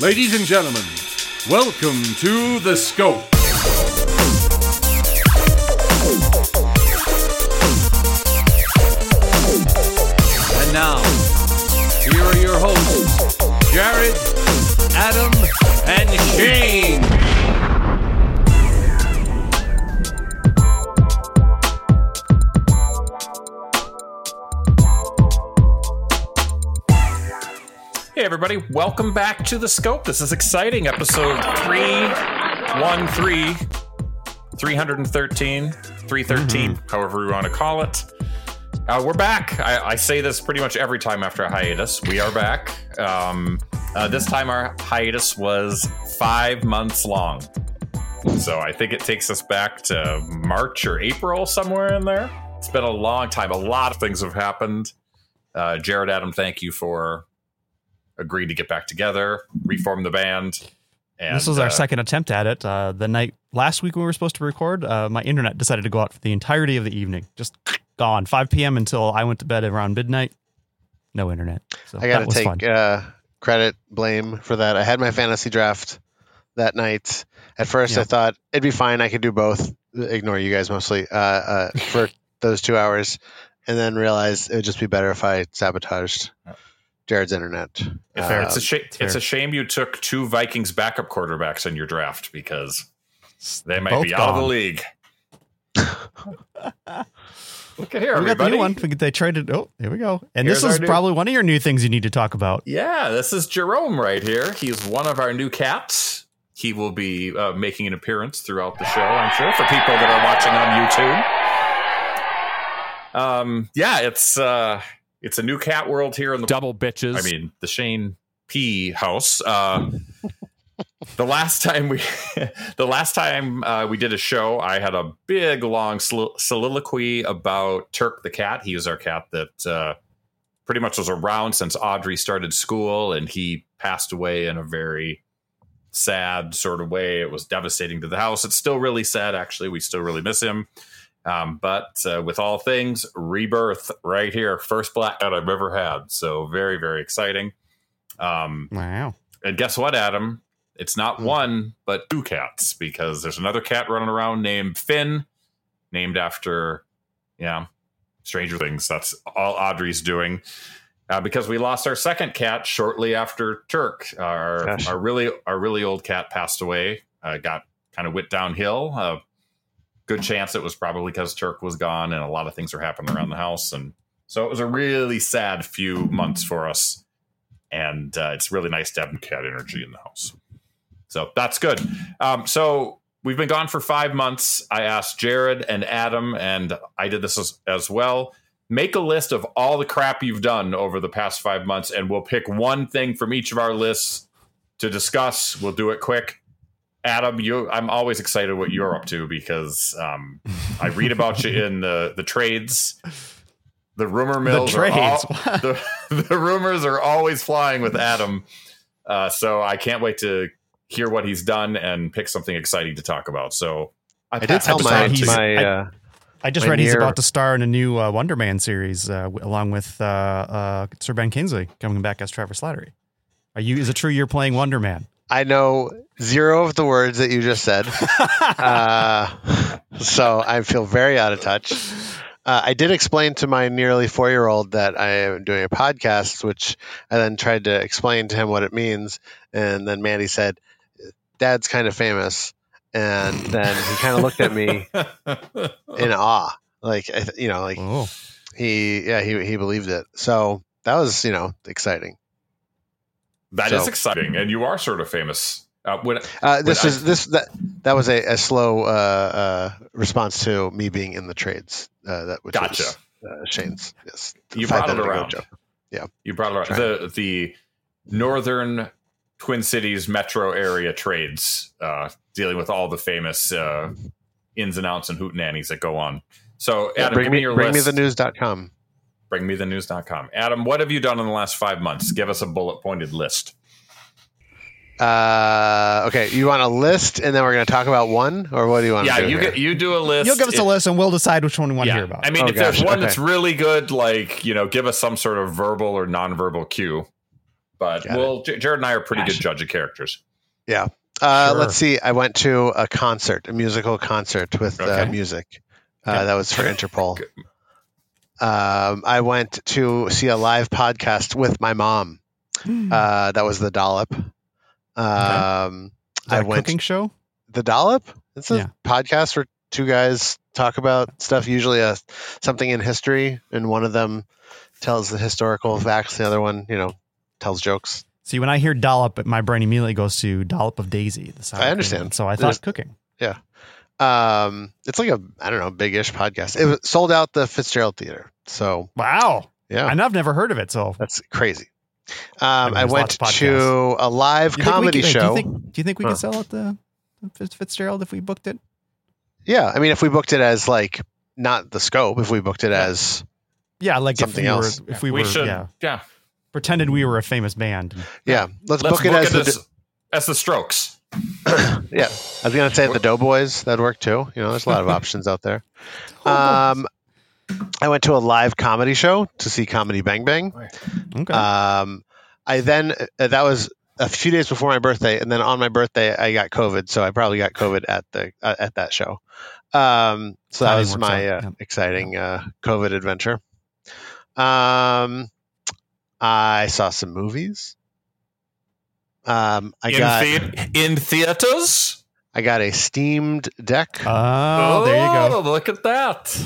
Ladies and gentlemen, welcome to The Scope. And now, here are your hosts, Jared, Adam, and Shane. Everybody, welcome back to the scope. This is exciting. Episode 313, 313, 313, however we want to call it. Uh, we're back. I, I say this pretty much every time after a hiatus. We are back. Um, uh, this time, our hiatus was five months long. So I think it takes us back to March or April, somewhere in there. It's been a long time. A lot of things have happened. Uh, Jared Adam, thank you for agreed to get back together, reform the band. And, this was our uh, second attempt at it. Uh, the night last week when we were supposed to record, uh, my internet decided to go out for the entirety of the evening. Just gone. 5 p.m. until I went to bed around midnight. No internet. So I got to take uh, credit, blame for that. I had my fantasy draft that night. At first, Yeah. I thought it'd be fine. I could do both. Ignore you guys mostly uh, uh, for those two hours, and then realized it would just be better if I sabotaged Jared's internet. Fair. Uh, it's a shame. It's a shame you took two Vikings backup quarterbacks in your draft because they might Both be out of the league. Look at here, we got the new one. We- They traded. Oh, here we go. And Here's this is our new- probably one of your new things you need to talk about. Yeah, this is Jerome right here. He's one of our new cats. He will be uh, making an appearance throughout the show, I'm sure, for people that are watching on YouTube. Um, yeah, it's uh, it's a new cat world here in the Double bitches. I mean, the Shane P house. Uh, the last time we, the last time uh, we did a show, I had a big long sol- soliloquy about Turk the cat. He was our cat that uh, pretty much was around since Audrey started school, and he passed away in a very sad sort of way. It was devastating to the house. It's still really sad, actually. We still really miss him. Um, but uh, with all things, rebirth right here, first black cat I've ever had. So very, very exciting. Um, Wow. and guess what, Adam? It's not Hmm. one, but two cats because there's another cat running around named Finn, named after, yeah, Stranger Things. That's all Audrey's doing. Uh, because we lost our second cat shortly after Turk. Our Gosh. our really our really old cat passed away. Uh, got kind of went downhill. Good chance it was probably because Turk was gone and a lot of things were happening around the house, and so it was a really sad few months for us. And uh, it's really nice to have cat energy in the house. So that's good. Um, so we've been gone for five months. I asked Jared and Adam, and I did this as, as well. Make a list of all the crap you've done over the past five months, and we'll pick one thing from each of our lists to discuss. We'll do it quick. Adam, you, I'm always excited what you're up to because um, I read about you in the the trades. The rumor mills, are trades. all- the, the rumors are always flying with Adam. Uh, so I can't wait to hear what he's done and pick something exciting to talk about. So I did tell just my thought he's- my I- uh, I just My read he's about to star in a new uh, Wonder Man series uh, w- along with uh, uh, Sir Ben Kingsley coming back as Trevor Slattery. Are you? Is it true you're playing Wonder Man? I know zero of the words that you just said. uh, so I feel very out of touch. Uh, I did explain to my nearly four year old that I am doing a podcast, which I then tried to explain to him what it means. And then Mandy said, Dad's kind of famous. And then he kind of looked at me in awe. Like, you know, like Oh, he, yeah, he, he believed it. So that was, you know, exciting. That is So- exciting, and you are sort of famous. Uh, when Uh, this I- is this that that was a, a slow uh, uh, response to me being in the trades. Uh, that which Gotcha. was, uh, Shane's. Yes, You brought it ago around. joke. you brought it around Trying. the the northern Twin Cities metro area trades, uh, dealing with all the famous uh, ins and outs and hootenannies that go on. So, Yeah, bring give me, me your bring list. me the news.com. Bring me the Adam, what have you done in the last five months? Give us a bullet pointed list. Uh, okay, you want a list, and then we're going to talk about one, or what do you want Yeah, to do you here? get, you do a list. you'll give us If- a list and we'll decide which one we want yeah. to hear about. I mean, Oh, if there's one okay. that's really good, like you know, give us some sort of verbal or nonverbal cue. But Got well, J- Jared and I are pretty Gosh. good judge of characters. Yeah. Uh, Sure. Let's see. I went to a concert, a musical concert with uh, music. Uh, Okay. That was for Interpol. Um, I went to see a live podcast with my mom. Hmm. Uh, that was the Dollop. Um, that I a went cooking show. the Dollop. It's a Yeah. podcast where two guys talk about stuff, usually a, something in history, and one of them tells the historical facts. The other one, you know, tells jokes. See, when I hear dollop, my brain immediately goes to dollop of daisy. The I understand. So I thought There's- cooking. Um, it's like a I don't know, big-ish podcast. It was sold out the Fitzgerald Theater, so Wow. yeah, And I've never heard of it. So that's crazy. Um, mean, I went to a live Do you think we comedy could- wait, show. Do you think, do you think we Huh. could sell out the the Fitz- Fitzgerald if we booked it? yeah, I mean, if we booked it as like not the scope, if we booked it Yeah. as Yeah, like Something if we else. were if we, we were should, yeah yeah. pretended we were a famous band. yeah, let's, Let's book it as the as, as the Strokes. yeah. I was gonna say the Doughboys. That'd work too. You know, there's a lot of options out there. Um, I went to a live comedy show to see Comedy Bang Bang. Okay. Um, I then uh, that was a few days before my birthday, and then on my birthday I got COVID, so I probably got COVID at the uh, at that show. Um, so that Timing was my uh, yep. exciting uh, COVID adventure. Um, I saw some movies. Um, I in, got the- in theaters. I got a Steam Deck. oh, there you go. Look at that.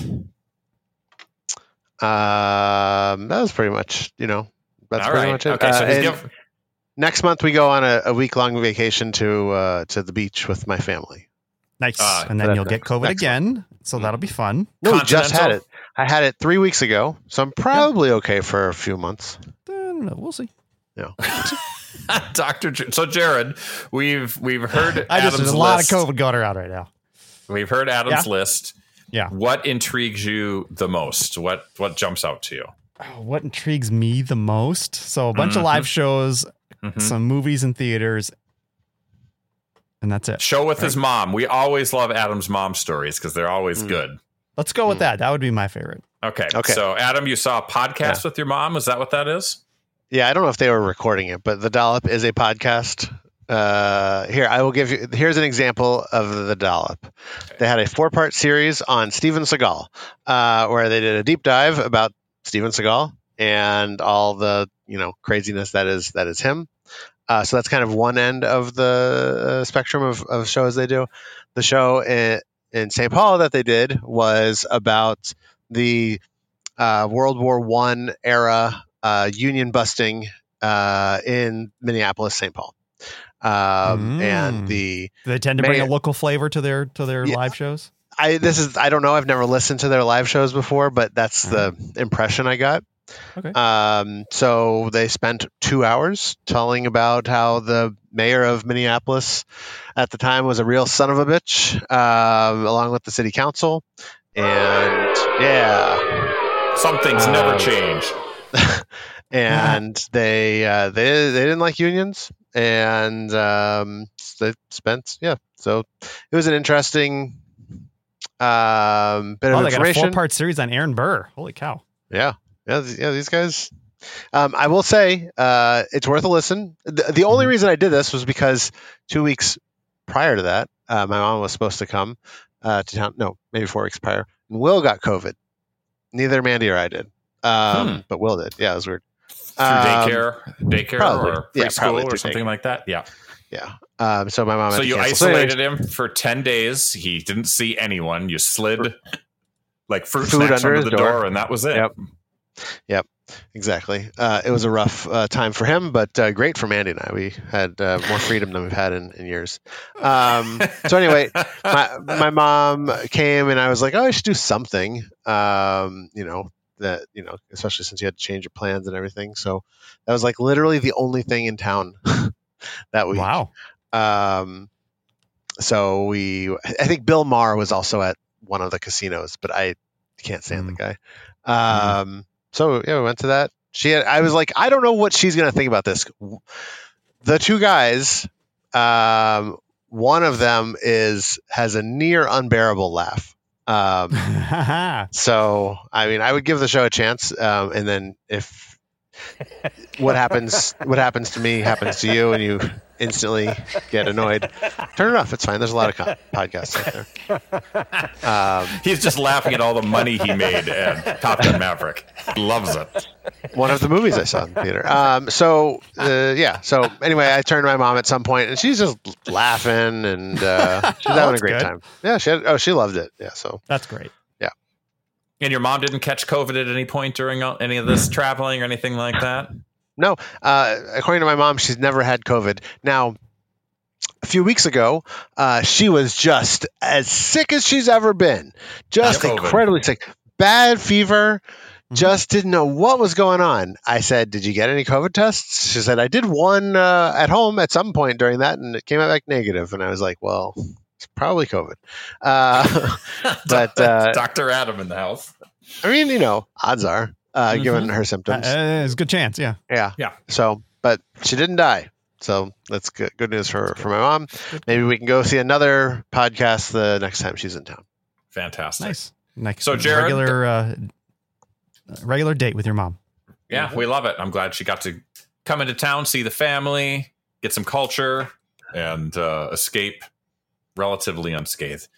Um, that was pretty much, you know, that's All pretty right. much it. Okay, so Uh, he's give, next month we go on a, a week long vacation to uh, to the beach with my family. Nice. Uh, and then you'll get COVID next again. So that'll be fun. No, just had it. I had it three weeks ago, so I'm probably okay for a few months. I don't know. We'll see. Doctor. J- So Jared, we've we've heard I just Adam's there's a lot list. of COVID going around right now. We've heard Adam's Yeah. list. Yeah. What intrigues you the most? What what jumps out to you? Oh, what intrigues me the most? So a bunch of Mhm. live shows, Mhm. some movies in theaters, and that's it. Show with his mom. We always love Adam's mom stories because they're always Mm. good. Let's go with Hmm. that. That would be my favorite. Okay. Okay. So Adam, you saw a podcast with your mom. Is that what that is? Yeah, I don't know if they were recording it, but the Dollop is a podcast. Uh, here, I will give you. Here's an example of the Dollop. They had a four-part series on Steven Seagal, uh, where they did a deep dive about Steven Seagal and all the you know craziness that is that is him. Uh, so that's kind of one end of the uh, spectrum of, of shows they do. The show in, in St. Paul that they did was about the uh, World War One era uh, union busting uh, in Minneapolis, St. Paul, um, Mm. and the Do they tend to bring a local flavor to their to their Yeah. live shows? I this is I don't know I've never listened to their live shows before, but that's the impression I got. Okay. Um, so they spent two hours telling about how the mayor of Minneapolis at the time was a real son of a bitch, um, along with the city council, and yeah, Some things Um, never change. and they uh, they they didn't like unions, and um, they spent yeah. So it was an interesting um, bit Oh, of they got a information. four part series on Aaron Burr. Holy cow! Yeah, yeah, th- yeah. These guys. Um, I will say uh, it's worth a listen. The, the only Mhm. reason I did this was because two weeks prior to that, uh, my mom was supposed to come uh, to town. No, maybe four weeks prior. And Will got COVID. Neither Mandy or I did, um, Hmm. but Will did. Yeah, it was weird. Through Um, daycare, daycare probably. or Yeah, preschool or something daycare. like that. Yeah. Yeah. Um, so my mom. had So you isolated him for 10 days. He didn't see anyone. You slid like fruit Food snacks under under the door. door. and that was it. Yep. Yep. Exactly. Uh, it was a rough uh, time for him, but uh, great for Mandy and I. We had uh, more freedom than we've had in, in years. Um, so anyway, my my mom came and I was like, oh, I should do something. Um, you know that you know, especially since you had to change your plans and everything. So that was like literally the only thing in town that week. Wow. Um, so we, I think Bill Maher was also at one of the casinos, but I can't stand the guy. Um, so yeah, we went to that. She had, I was like, I don't know what she's gonna think about this. The two guys, um, one of them is has a near unbearable laugh. Um, so I mean, I would give the show a chance, um, and then if what happens what happens to me happens to you, and you instantly get annoyed. Turn it off. It's fine. There's a lot of co- podcasts out there. Um, He's just laughing at all the money he made at Top Gun Maverick. Loves it. one of the movies I saw in the theater. Um, so uh, yeah. So anyway, I turned to my mom at some point, and she's just laughing, and uh, she's having a great good. time. Yeah. She had, oh, she loved it. Yeah. So That's great. Yeah. And your mom didn't catch COVID at any point during any of this traveling or anything like that? No, uh, according to my mom, she's never had COVID. Now, a few weeks ago, uh, she was just as sick as she's ever been, just COVID. incredibly sick, bad fever. Mhm. Just didn't know what was going on. I said, "Did you get any COVID tests?" She said, "I did one uh, at home at some point during that, and it came out back negative." And I was like, "Well, it's probably COVID." Uh, But, uh, Dr. Adam in the house. I mean, you know, odds are, uh, Mhm. given her Uh, symptoms. it's a good chance. Yeah. Yeah. Yeah. So, but she didn't die. So that's good, good news for, for my mom. Maybe we can go see another podcast the next time she's in town. Fantastic. Nice. Nice. So, Jared- regular uh, regular date with your mom. Yeah, we love it. I'm glad she got to come into town, see the family, get some culture, and uh, escape relatively unscathed.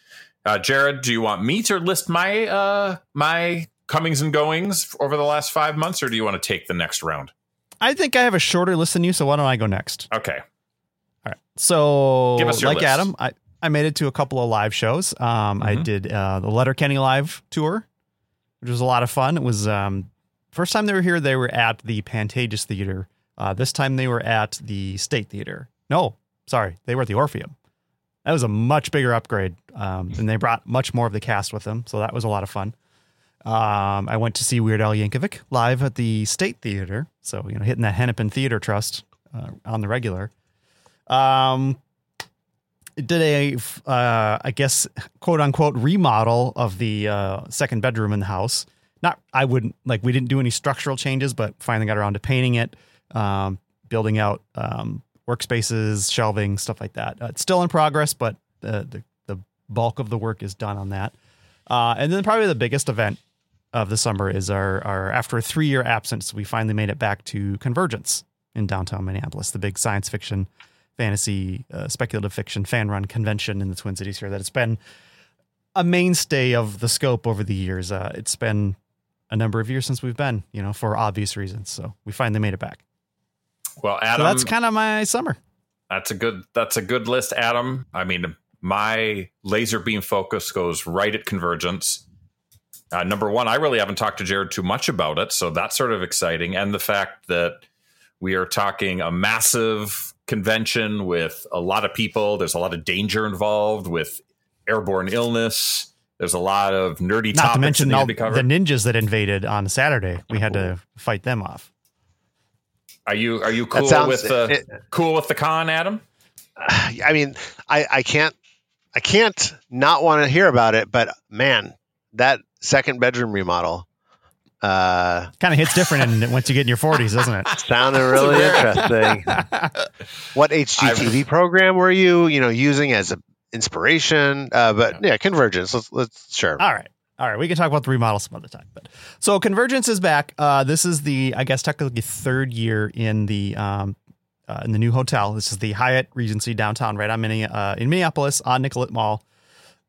Uh, Jared, do you want me to list my uh, my comings and goings over the last five months, or do you want to take the next round? I think I have a shorter list than you, so why don't I go next? Okay. All right. So, Give us your like list. Adam, I, I made it to a couple of live shows. Um, I Mhm. did uh, the Letterkenny live tour, which was a lot of fun. It was um, first time they were here. They were at the Pantages Theater. Uh, this time they were at the State Theater. No, sorry, they were at the Orpheum. That was a much bigger upgrade, um, and they brought much more of the cast with them, so that was a lot of fun. Um, I went to see Weird Al Yankovic live at the State Theater, so you know, hitting that Hennepin Theater Trust uh, on the regular. Um, did a, uh, I guess, quote unquote, remodel of the uh, second bedroom in the house. Not, I wouldn't like, we didn't do any structural changes, but finally got around to painting it, um, building out um, workspaces, shelving, stuff like that. Uh, it's still in progress, but the, the the bulk of the work is done on that. Uh, and then probably the biggest event of the summer is our our after a three year absence, we finally made it back to Convergence in downtown Minneapolis, the big science fiction, fantasy, uh, speculative fiction fan run convention in the Twin Cities here. That it's been a mainstay of the scope over the years. Uh, it's been a number of years since we've been, you know, for obvious reasons. So we finally made it back. Well, So Adam, that's kind of my summer. That's a good. That's a good list, Adam. I mean, my laser beam focus goes right at convergence. Uh, number one, I really haven't talked to Jared too much about it, so that's sort of exciting, and the fact that we are talking a massive convention with a lot of people. There's a lot of danger involved with airborne illness. There's a lot of nerdy Not topics to mention that all to be the ninjas that invaded on Saturday. We had to fight them off. are you are you cool sounds- with uh, it- cool with the con, Adam? I mean, I, I can't, I can't not want to hear about it, but man, that second bedroom remodel, uh, Kind of hits different in, once you get in your 40s, doesn't it? sounded really interesting. What HGTV program were you, you know, using as a inspiration? Uh, but yeah, convergence. Let's, let's sure. All right. All right. We can talk about the remodel some other time. But so Convergence is back. Uh, this is the, I guess, technically third year in the um, uh, in the new hotel. This is the Hyatt Regency downtown, right on Minne- uh, in Minneapolis on Nicollet Mall.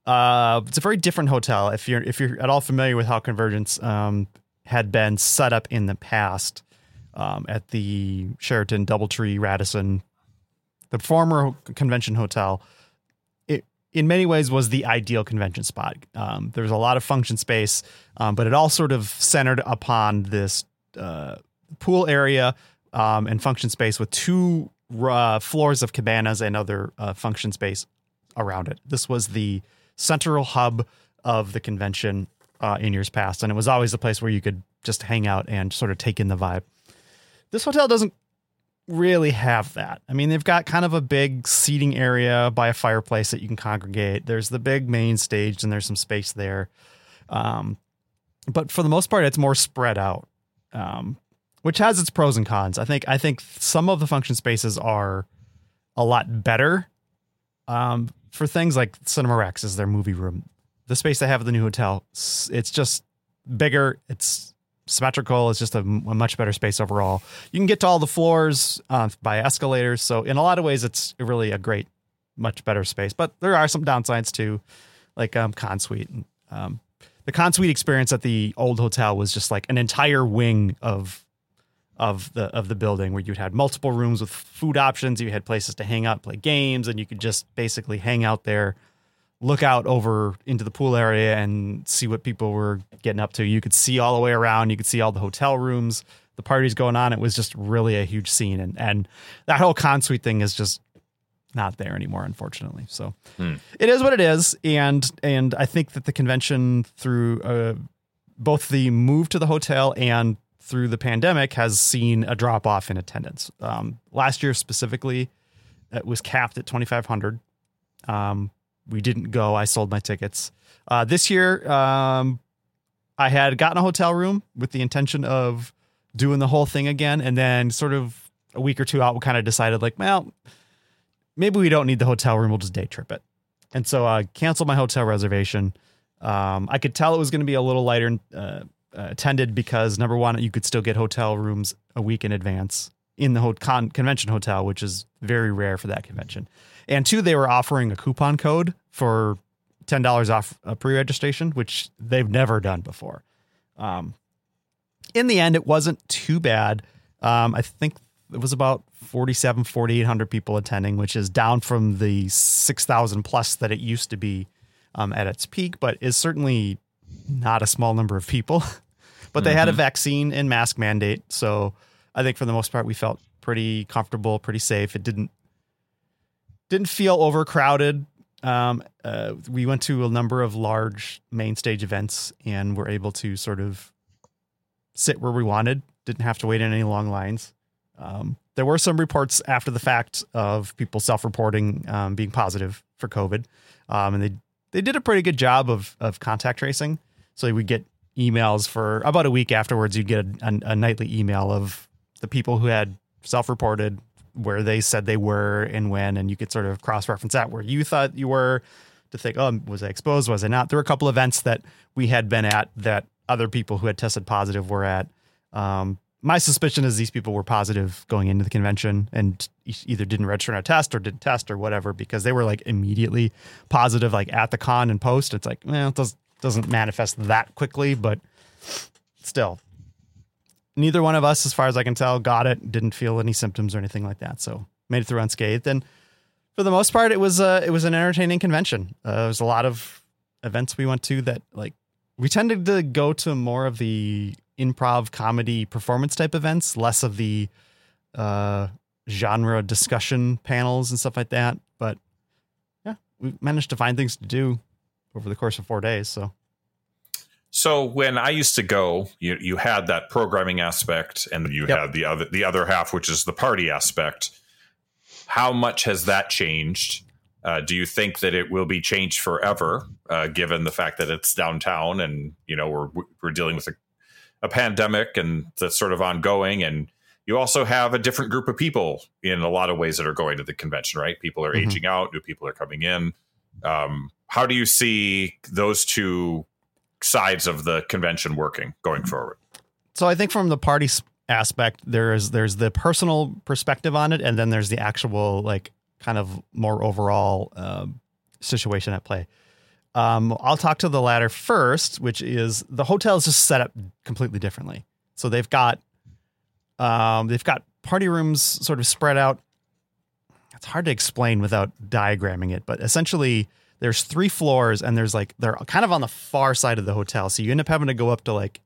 Uh, it's a very different hotel. If you're if you're at all familiar with how Convergence um, had been set up in the past um, at the Sheraton, DoubleTree, Radisson, the former convention hotel, it in many ways was the ideal convention spot. Um, there was a lot of function space, um, but it all sort of centered upon this uh, pool area um, and function space with two uh, floors of cabanas and other uh, function space around it. This was the central hub of the convention uh, in years past, and it was always a place where you could just hang out and sort of take in the vibe. This hotel doesn't really have that. I mean, they've got kind of a big seating area by a fireplace that you can congregate. There's the big main stage, and there's some space there. Um, but for the most part, it's more spread out, um, which has its pros and cons. I think I think some of the function spaces are a lot better um, for things like Cinema Rex is their movie room. The space they have at the new hotel, it's just bigger. It's symmetrical. It's just a, a much better space overall. You can get to all the floors uh, by escalators. So in a lot of ways, it's really a great, much better space. But there are some downsides too, like um, Consuite. Um, the Consuite experience at the old hotel was just like an entire wing of of the of the building where you had multiple rooms with food options. You had places to hang out, play games, and you could just basically hang out there, look out over into the pool area, and see what people were getting up to. You could see all the way around. You could see all the hotel rooms, the parties going on. It was just really a huge scene, and and that whole Consuite thing is just not there anymore, unfortunately. So Hmm. it is what it is, and and I think that the convention through uh, both the move to the hotel and through the pandemic has seen a drop off in attendance. Um, last year specifically, it was capped at 2,500. Um, we didn't go. I sold my tickets. Uh, this year, um, I had gotten a hotel room with the intention of doing the whole thing again, and then sort of a week or two out, we kind of decided like, well, maybe we don't need the hotel room. We'll just day trip it. And so I canceled my hotel reservation. Um, I could tell it was going to be a little lighter uh, uh, attended because number one, you could still get hotel rooms a week in advance in the con- convention hotel, which is very rare for that convention. And two, they were offering a coupon code for ten dollars off a pre-registration, which they've never done before. Um, in the end, it wasn't too bad. Um, I think it was about 47, 4,800 people attending, which is down from the 6,000 plus that it used to be um, at its peak, but is certainly not a small number of people. but they had a vaccine and mask mandate. So I think for the most part, we felt pretty comfortable, pretty safe. It didn't didn't feel overcrowded. Um, uh, we went to a number of large main stage events and were able to sort of sit where we wanted. Didn't have to wait in any long lines. Um, there were some reports after the fact of people self-reporting um, being positive for COVID, um, and they they did a pretty good job of of contact tracing. So we get emails for about a week afterwards. You'd get a, a, nightly email of the people who had self-reported where they said they were and when, and you could sort of cross-reference that where you thought you were to think, oh, was I exposed? Was I not? There were a couple events that we had been at that other people who had tested positive were at. Um, my suspicion is these people were positive going into the convention and either didn't register on a test or didn't test or whatever because they were like immediately positive, like at the con and post. It's like, well, it does, doesn't manifest that quickly, but still. Neither one of us, as far as I can tell, got it. Didn't feel any symptoms or anything like that. So made it through unscathed. And for the most part, it was uh, it was an entertaining convention. Uh, there was a lot of events we went to that like we tended to go to more of the improv comedy performance type events, less of the uh, genre discussion panels and stuff like that. But yeah, we managed to find things to do over the course of four days. So So when I used to go, you you had that programming aspect, and you Yep. had the other the other half, which is the party aspect. How much has that changed? Uh, do you think that it will be changed forever, uh, given the fact that it's downtown and you know we're we're dealing with a, a pandemic and that's sort of ongoing, and you also have a different group of people in a lot of ways that are going to the convention, right? People are Mhm. aging out, new people are coming in. Um, how do you see those two sides of the convention working going forward. so I think from the party aspect, there's there's the personal perspective on it, and then there's the actual like kind of more overall um, situation at play. Um, I'll talk to the latter first, which is the hotel is just set up completely differently. So they've got um, they've got party rooms sort of spread out. It's hard to explain without diagramming it, but essentially there's three floors and there's like they're kind of on the far side of the hotel. So you end up having to go up to like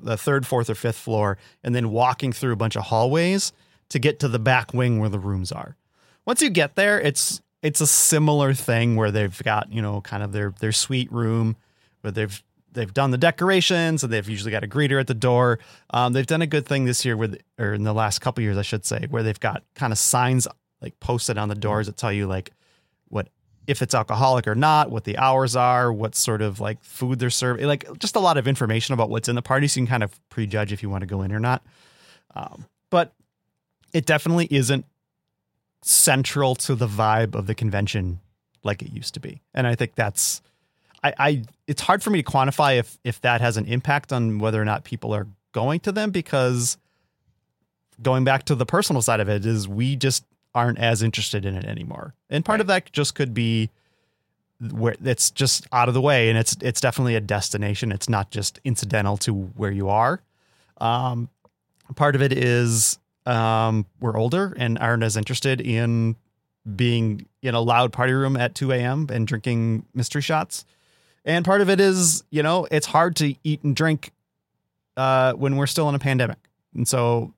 the third, fourth, or fifth floor and then walking through a bunch of hallways to get to the back wing where the rooms are. Once you get there, it's it's a similar thing where they've got, you know, kind of their their suite room where they've they've done the decorations and they've usually got a greeter at the door. Um, they've done a good thing this year with or in the last couple years, I should say, where they've got kind of signs like posted on the doors that tell you like what if it's alcoholic or not, what the hours are, what sort of like food they're serving, like just a lot of information about what's in the party, so you can kind of prejudge if you want to go in or not. Um, but it definitely isn't central to the vibe of the convention like it used to be, and I think that's I, I it's hard for me to quantify if if that has an impact on whether or not people are going to them because going back to the personal side of it is we just aren't as interested in it anymore. And part of that just could be where it's just out of the way and it's it's definitely a destination. It's not just incidental to where you are. Um, part of it is um, we're older and aren't as interested in being in a loud party room at 2 a.m. and drinking mystery shots. And part of it is, you know, it's hard to eat and drink uh, when we're still in a pandemic. And so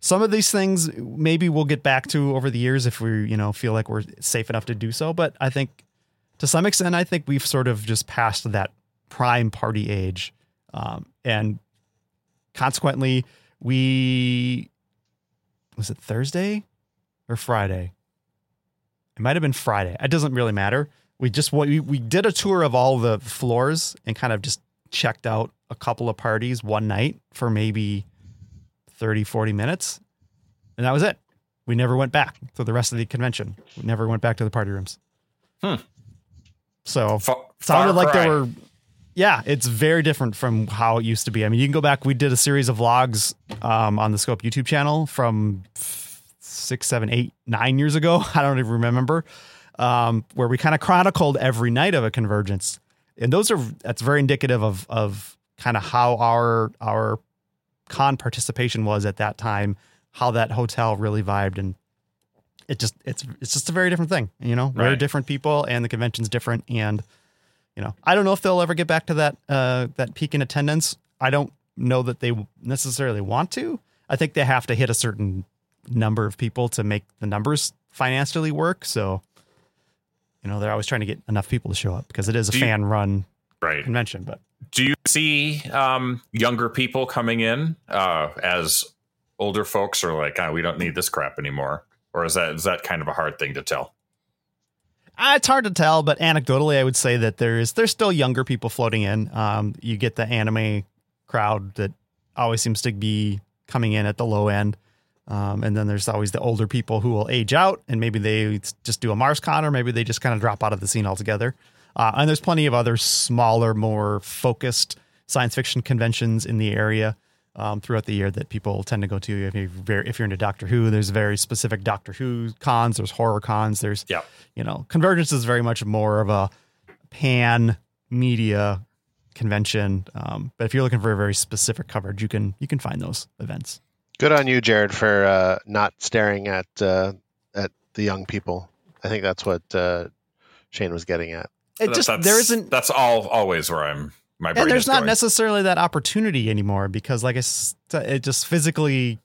some of these things maybe we'll get back to over the years if we, you know, feel like we're safe enough to do so. But I think to some extent, I think we've sort of just passed that prime party age. Um, and consequently, we was it Thursday or Friday? It might have been Friday. It doesn't really matter. We just we, we did a tour of all the floors and kind of just checked out a couple of parties one night for maybe 30, 40 minutes. And that was it. We never went back to the rest of the convention. We never went back to the party rooms. Hmm. So Fa- sounded like cry. there were yeah it's very different from how it used to be i mean you can go back we did a series of vlogs um, on the scope youtube channel from six seven eight nine years ago i don't even remember um, where we kind of chronicled every night of a convergence and those are that's very indicative of of kind of how our our con participation was at that time how that hotel really vibed and it just it's it's just a very different thing you know very Right. different people and the convention's different and you know i don't know if they'll ever get back to that uh that peak in attendance i don't know that they necessarily want to i think they have to hit a certain number of people to make the numbers financially work so you know they're always trying to get enough people to show up because it is a fan run Right. convention but Do you see um, younger people coming in uh, as older folks are like, oh, we don't need this crap anymore? Or is that is that kind of a hard thing to tell? Uh, it's hard to tell, but anecdotally, I would say that there is there's still younger people floating in. Um, you get the anime crowd that always seems to be coming in at the low end, um, and then there's always the older people who will age out, and maybe they just do a Mars Con, or maybe they just kind of drop out of the scene altogether. Uh, and there's plenty of other smaller, more focused science fiction conventions in the area um, throughout the year that people tend to go to. If you're very, if you're into Doctor Who, there's very specific Doctor Who cons. There's horror cons. There's Yeah. you know, Convergence is very much more of a pan media convention. Um, but if you're looking for a very specific coverage, you can you can find those events. Good on you, Jared, for uh, not staring at uh, at the young people. I think that's what uh, Shane was getting at. It That- just that's, there isn't That's all always where I'm. My brain and there's is not going. necessarily that opportunity anymore because like I s- it just physically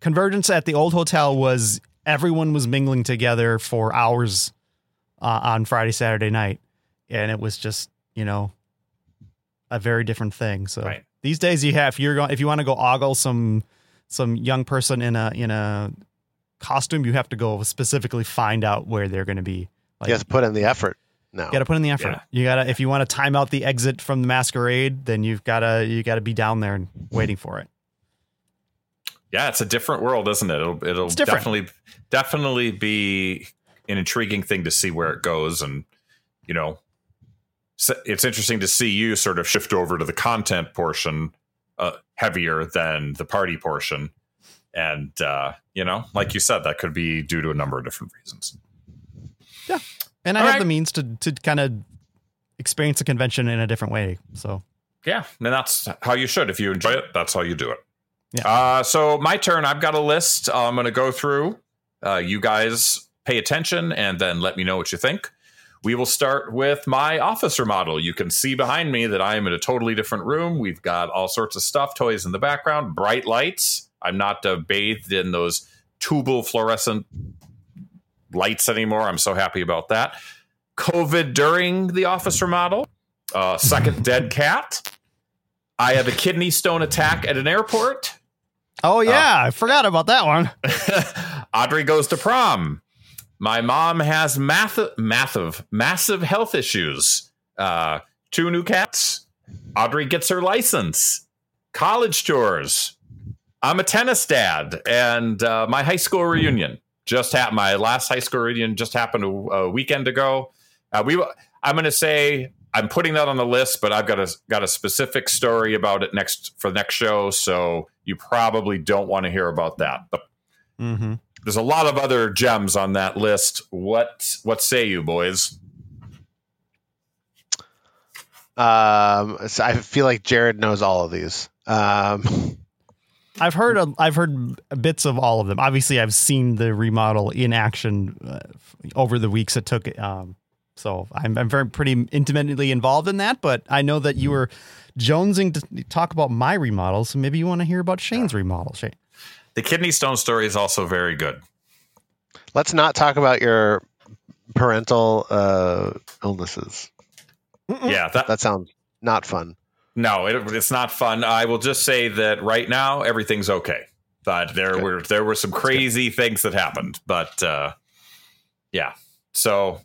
convergence at the old hotel was everyone was mingling together for hours uh, on Friday Saturday night and it was just you know a very different thing so Right. these days you have if you're going if you want to go ogle some some young person in a in a costume you have to go specifically find out where they're going to be like you have to put in the effort now. you got to put in the effort. Yeah. You got to if you want to time out the exit from the masquerade, then you've got to you got to be down there and waiting for it. Yeah, it's a different world, isn't it? It'll it'll definitely definitely be an intriguing thing to see where it goes, and you know, it's interesting to see you sort of shift over to the content portion uh, heavier than the party portion, and uh, you know, like you said, that could be due to a number of different reasons. And I All have right. the means to to kind of experience a convention in a different way. So Yeah, and that's how you should. If you enjoy it, that's how you do it. Yeah. Uh, so my turn. I've got a list. uh, I'm going to go through. Uh, you guys pay attention and then let me know what you think. We will start with my officer model. You can see behind me that I am in a totally different room. We've got all sorts of stuff, toys in the background, bright lights. I'm not uh, bathed in those tubal fluorescent lights anymore. I'm so happy about that. COVID during the officer model. Uh, second dead cat. I have a kidney stone attack at an airport. Oh yeah, I forgot about that one. Audrey goes to prom. My mom has math- massive, massive health issues. Uh, two new cats. Audrey gets her license. College tours. I'm a tennis dad, and uh, my high school reunion just happened. My last high school reunion just happened a, a weekend ago. Uh, we, I'm going to say I'm putting that on the list, but I've got a got a specific story about it next for the next show, so you probably don't want to hear about that. But Mm-hmm. there's a lot of other gems on that list. What what say you, boys? Um, so I feel like Jared knows all of these. Um, I've heard a, I've heard bits of all of them. Obviously, I've seen the remodel in action uh, over the weeks it took. Um, so I'm, I'm very pretty intimately involved in that. But I know that you were jonesing to talk about my remodel, so maybe you want to hear about Shane's remodel. Shane, The kidney stone story is also very good. let's not talk about your parental uh, illnesses. Yeah, that That sounds not fun. No, it, it's not fun. I will just say that right now everything's okay. But there Good. were there were some crazy things that happened, but uh, yeah. So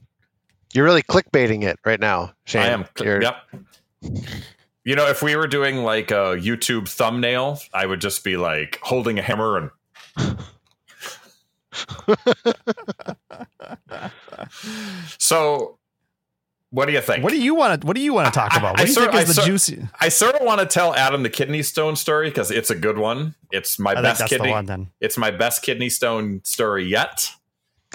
You're really clickbaiting it right now, Shane. I am. You're- Yep. You know, if we were doing like a YouTube thumbnail, I would just be like holding a hammer and. so, what do you think? what do you want to what do you want to talk I- about? I What do you sort- think I is the sort- juicy? I sort of want to tell Adam the kidney stone story because it's a good one. It's my I best kidney. the one then. It's my best kidney stone story yet.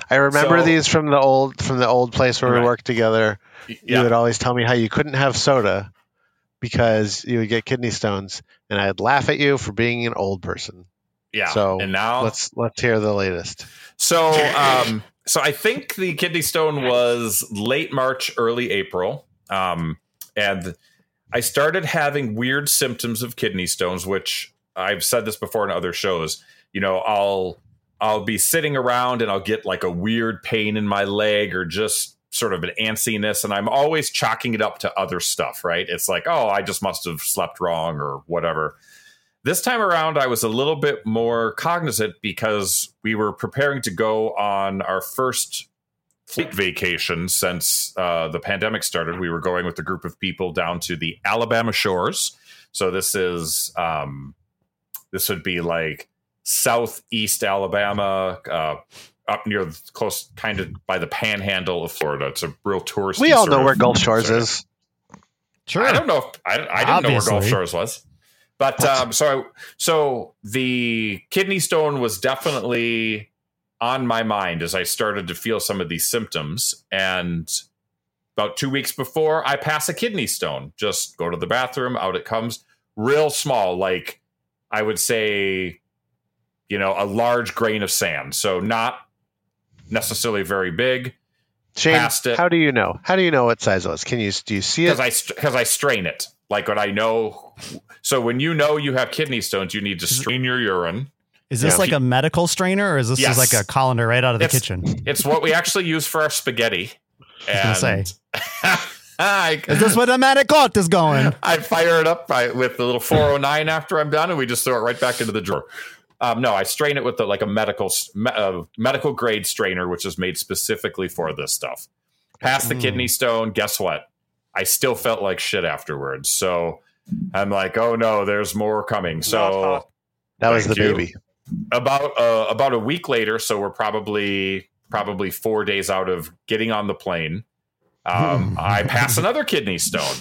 I remember So- these from the old from the old place where Right. we worked together. You would always tell me how you couldn't have soda because you would get kidney stones, and I'd laugh at you for being an old person. yeah. so and now Let's let's hear the latest. So, um, so I think the kidney stone was late March, early April, um, and I started having weird symptoms of kidney stones, which I've said this before in other shows. You know, I'll I'll be sitting around and I'll get like a weird pain in my leg or just sort of an antsiness, and I'm always chalking it up to other stuff. Right? It's like, oh, I just must have slept wrong or whatever. This time around, I was a little bit more cognizant because we were preparing to go on our first fleet vacation since uh, the pandemic started. We were going with a group of people down to the Alabama shores. So this is um, this would be like southeast Alabama, uh, up near the- close, kind of by the Panhandle of Florida. It's a real tourist. We all know where Gulf Shores is. Sure. I don't know. If, I, I didn't know where Gulf Shores was. But um, so so the kidney stone was definitely on my mind as I started to feel some of these symptoms. And about two weeks before, I pass a kidney stone. Just go to the bathroom, out it comes, real small, like I would say, you know, a large grain of sand. So not necessarily very big Shane, Passed it. how do you know? How do you know what size it was? Can you do you see it? because I because I strain it. Like when I know, so when you know you have kidney stones, you need to strain your urine. Is this Yeah. like a medical strainer or is this Yes. just like a colander right out of the It's- kitchen? It's what we actually use for our spaghetti. was gonna And I, Is this where the medical is going? I fire it up I, with the little 409 after I'm done, and we just throw it right back into the drawer. Um, no, I strain it with the, like a medical me, uh, medical grade strainer, which is made specifically for this stuff. Past the Mm. kidney stone, guess what? I still felt like shit afterwards. So I'm like, oh no, there's more coming. So that was the Thank you. baby. about uh, about a week later, so we're probably probably four days out of getting on the plane. Um, I pass another kidney stone.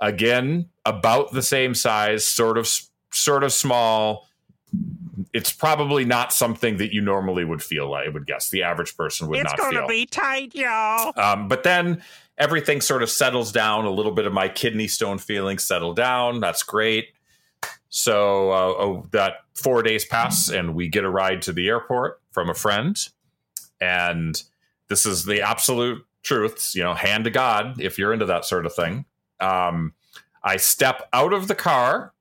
Again, about the same size, sort of sort of small. It's probably not something that you normally would feel. Like I would guess the average person would It's not It's gonna be tight, y'all. Um, but then everything sort of settles down. A little bit of my kidney stone feelings settle down. That's great. So uh, oh, that four days pass, and we get a ride to the airport from a friend. And this is the absolute truth, you know, hand to God if you're into that sort of thing. Um, I step out of the car,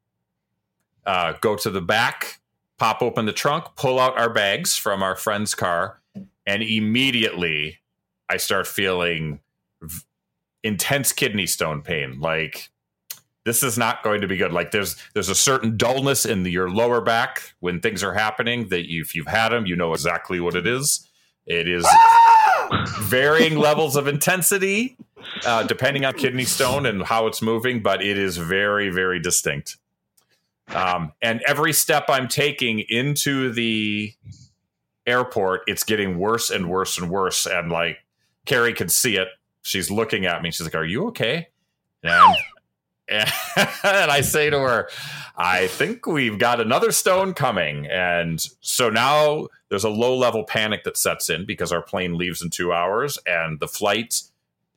uh, go to the back, pop open the trunk, pull out our bags from our friend's car, and immediately I start feeling v- intense kidney stone pain. Like this is not going to be good. Like there's there's a certain dullness in the, your lower back when things are happening that you, if you've had them, you know exactly what it is. It is varying levels of intensity uh, depending on kidney stone and how it's moving, but it is very very distinct. Um, and every step I'm taking into the airport, it's getting worse and worse and worse. And like Carrie can see it. She's looking at me. She's like, Are you okay? And, and I say to her, I think we've got another stone coming. And so now there's a low level panic that sets in because our plane leaves in two hours and the flight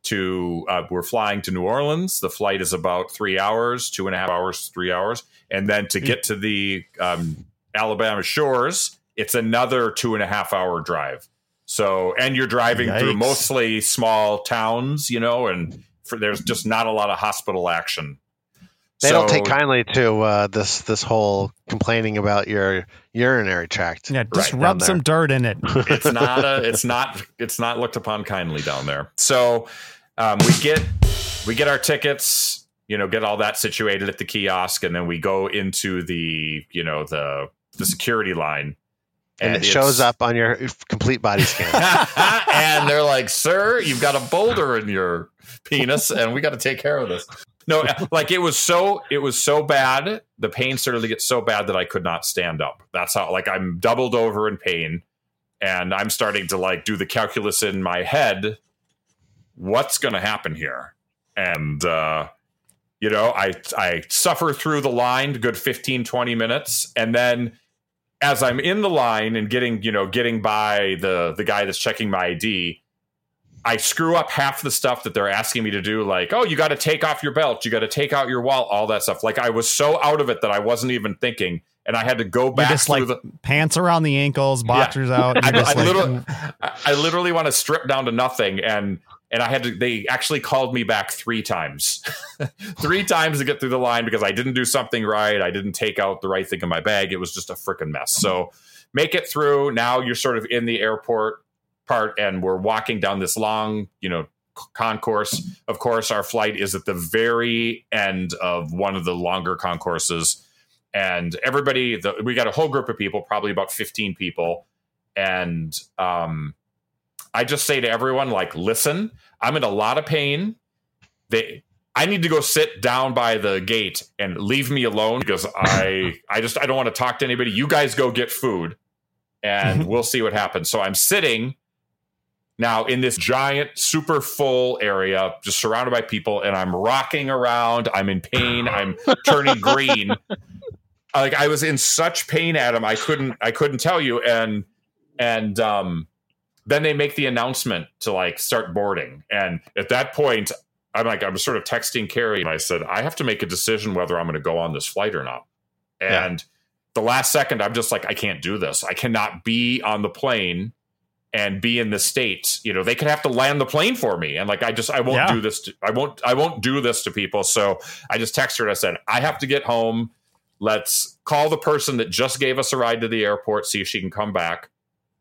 to, uh, we're flying to New Orleans. The flight is about three hours, two and a half hours, three hours. And then to get to the um, Alabama shores, it's another two and a half hour drive. So, and you're driving through mostly small towns, you know, and for, there's just not a lot of hospital action. They don't take kindly to uh, this this whole complaining about your urinary tract. Yeah, just Right, rub some dirt in it. it's not a it's not it's not looked upon kindly down there so um, we get we get our tickets you know get all that situated at the kiosk and then we go into the you know the the security line and it shows up on your complete body scan. and they're like sir you've got a boulder in your penis and we got to take care of this. No like it was so it was so bad the pain started to get so bad that i could not stand up. That's how like i'm doubled over in pain and i'm starting to like do the calculus in my head what's going to happen here? And uh you know i i suffer through the line good 15 20 minutes and then as i'm in the line and getting you know getting by the the guy that's checking my id I screw up half the stuff that they're asking me to do, like, oh, you got to take off your belt, you got to take out your wallet, all that stuff. Like I was so out of it that I wasn't even thinking, and I had to go You're back just through like the. pants around the ankles, boxers out. I, I like, literally, mm. I, I literally want to strip down to nothing, and and I had to. They actually called me back three times, three times to get through the line because I didn't do something right. I didn't take out the right thing in my bag. It was just a freaking mess. So make it through. Now you're sort of in the airport part, and we're walking down this long, you know, concourse. Of course, our flight is at the very end of one of the longer concourses. And everybody, the, we got a whole group of people, probably about 15 people. And um, I just say to everyone, like, listen, I'm in a lot of pain. They, I need to go sit down by the gate and leave me alone because I, I just, I don't want to talk to anybody. You guys go get food and we'll see what happens. So I'm sitting now in this giant, super full area, just surrounded by people, and I'm rocking around. I'm in pain. I'm turning green. Like I was in such pain, Adam. I couldn't. I couldn't tell you. And and um, then they make the announcement to like start boarding. And at that point, I'm like, I'm sort of texting Carrie, and I said, I have to make a decision whether I'm going to go on this flight or not. Yeah. And the last second, I'm just like, I can't do this. I cannot be on the plane and be in the states you know they could have to land the plane for me and like i just i won't Yeah. do this to, i won't i won't do this to people so i just texted her and i said i have to get home let's call the person that just gave us a ride to the airport see if she can come back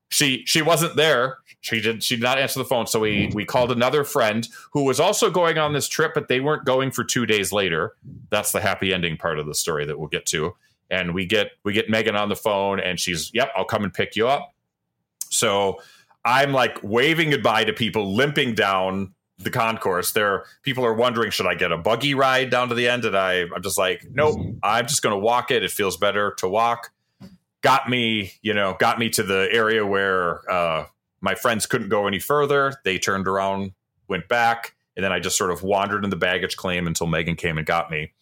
she she wasn't there she did she did not answer the phone so we we called another friend who was also going on this trip but they weren't going for two days later that's the happy ending part of the story that we'll get to and we get we get megan on the phone and she's yep i'll come and pick you up so I'm like waving goodbye to people, limping down the concourse. There, people are wondering, should I get a buggy ride down to the end? And I, I'm just like, nope. I'm just going to walk it. It feels better to walk. Got me, you know, got me to the area where uh, my friends couldn't go any further. They turned around, went back, and then I just sort of wandered in the baggage claim until Megan came and got me.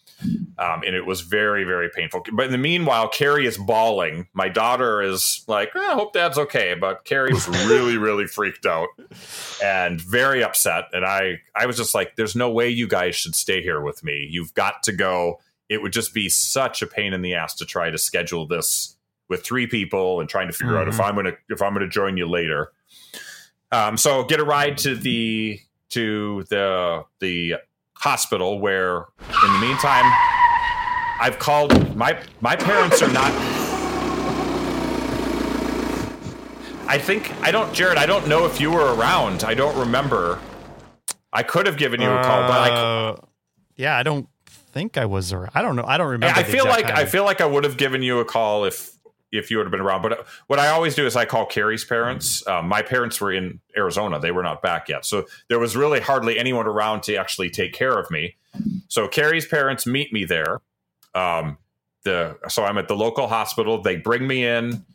Um, and it was very, very painful. But in the meanwhile, Carrie is bawling. My daughter is like, "Eh, I hope dad's okay. But Carrie was really, really freaked out and very upset. And I, I was just like, there's no way you guys should stay here with me. You've got to go. It would just be such a pain in the ass to try to schedule this with three people and trying to figure out if I'm gonna if I'm gonna join you later. Um, so get a ride to the to the the hospital where in the meantime I've called my my parents are not I think I don't Jared, I don't know if you were around. I don't remember. I could have given you a call, but I Uh, yeah, I don't think I was. Or I don't know. I don't remember. I feel like I feel like I would have given you a call if if you would have been around. But what I always do is I call Carrie's parents. Um, my parents were in Arizona; they were not back yet, so there was really hardly anyone around to actually take care of me. So Carrie's parents meet me there. Um, the so I'm at the local hospital. They bring me in.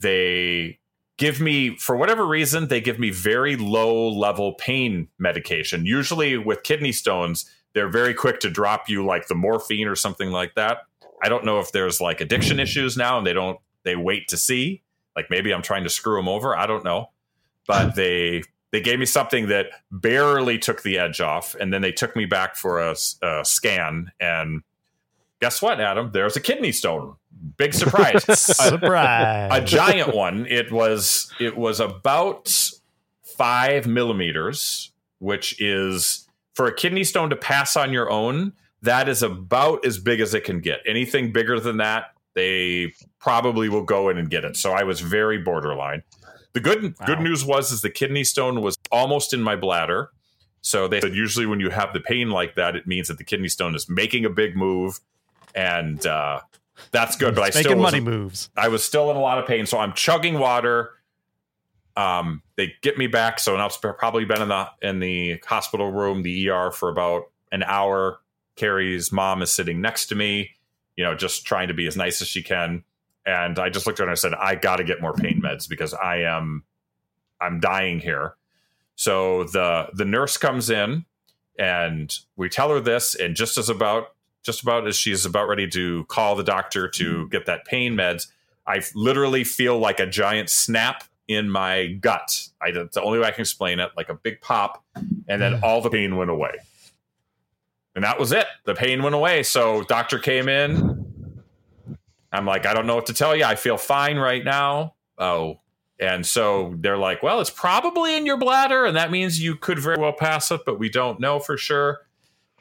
They give me for whatever reason they give me very low level pain medication. Usually with kidney stones, they're very quick to drop you like the morphine or something like that. I don't know if there's like addiction issues now and they don't they wait to see. Like maybe I'm trying to screw them over. I don't know. But they they gave me something that barely took the edge off and then they took me back for a, a scan and guess what, Adam? There's a kidney stone. Big surprise. Surprise. a giant one. It was it was about five millimeters, which is for a kidney stone to pass on your own. That is about as big as it can get. Anything bigger than that, they probably will go in and get it. So I was very borderline. The good Wow. good news was is the kidney stone was almost in my bladder. So they said usually when you have the pain like that, it means that the kidney stone is making a big move, and uh, that's good. But I Making still money moves. I was still in a lot of pain, so I'm chugging water. Um, they get me back, so now it's probably been in the in the hospital room, the ER, for about an hour. Carrie's mom is sitting next to me, you know, just trying to be as nice as she can. And I just looked at her and I said, "I got to get more pain meds because I am, I'm dying here." So the the nurse comes in, and we tell her this, and just as about just about as she's about ready to call the doctor to get that pain meds, I literally feel like a giant snap in my gut. I, that's the only way I can explain it, like a big pop, and then mm. all the pain went away. And that was it. The pain went away. So doctor came in. I'm like, I don't know what to tell you. I feel fine right now. Oh. And so they're like, well, it's probably in your bladder, and that means you could very well pass it, but we don't know for sure.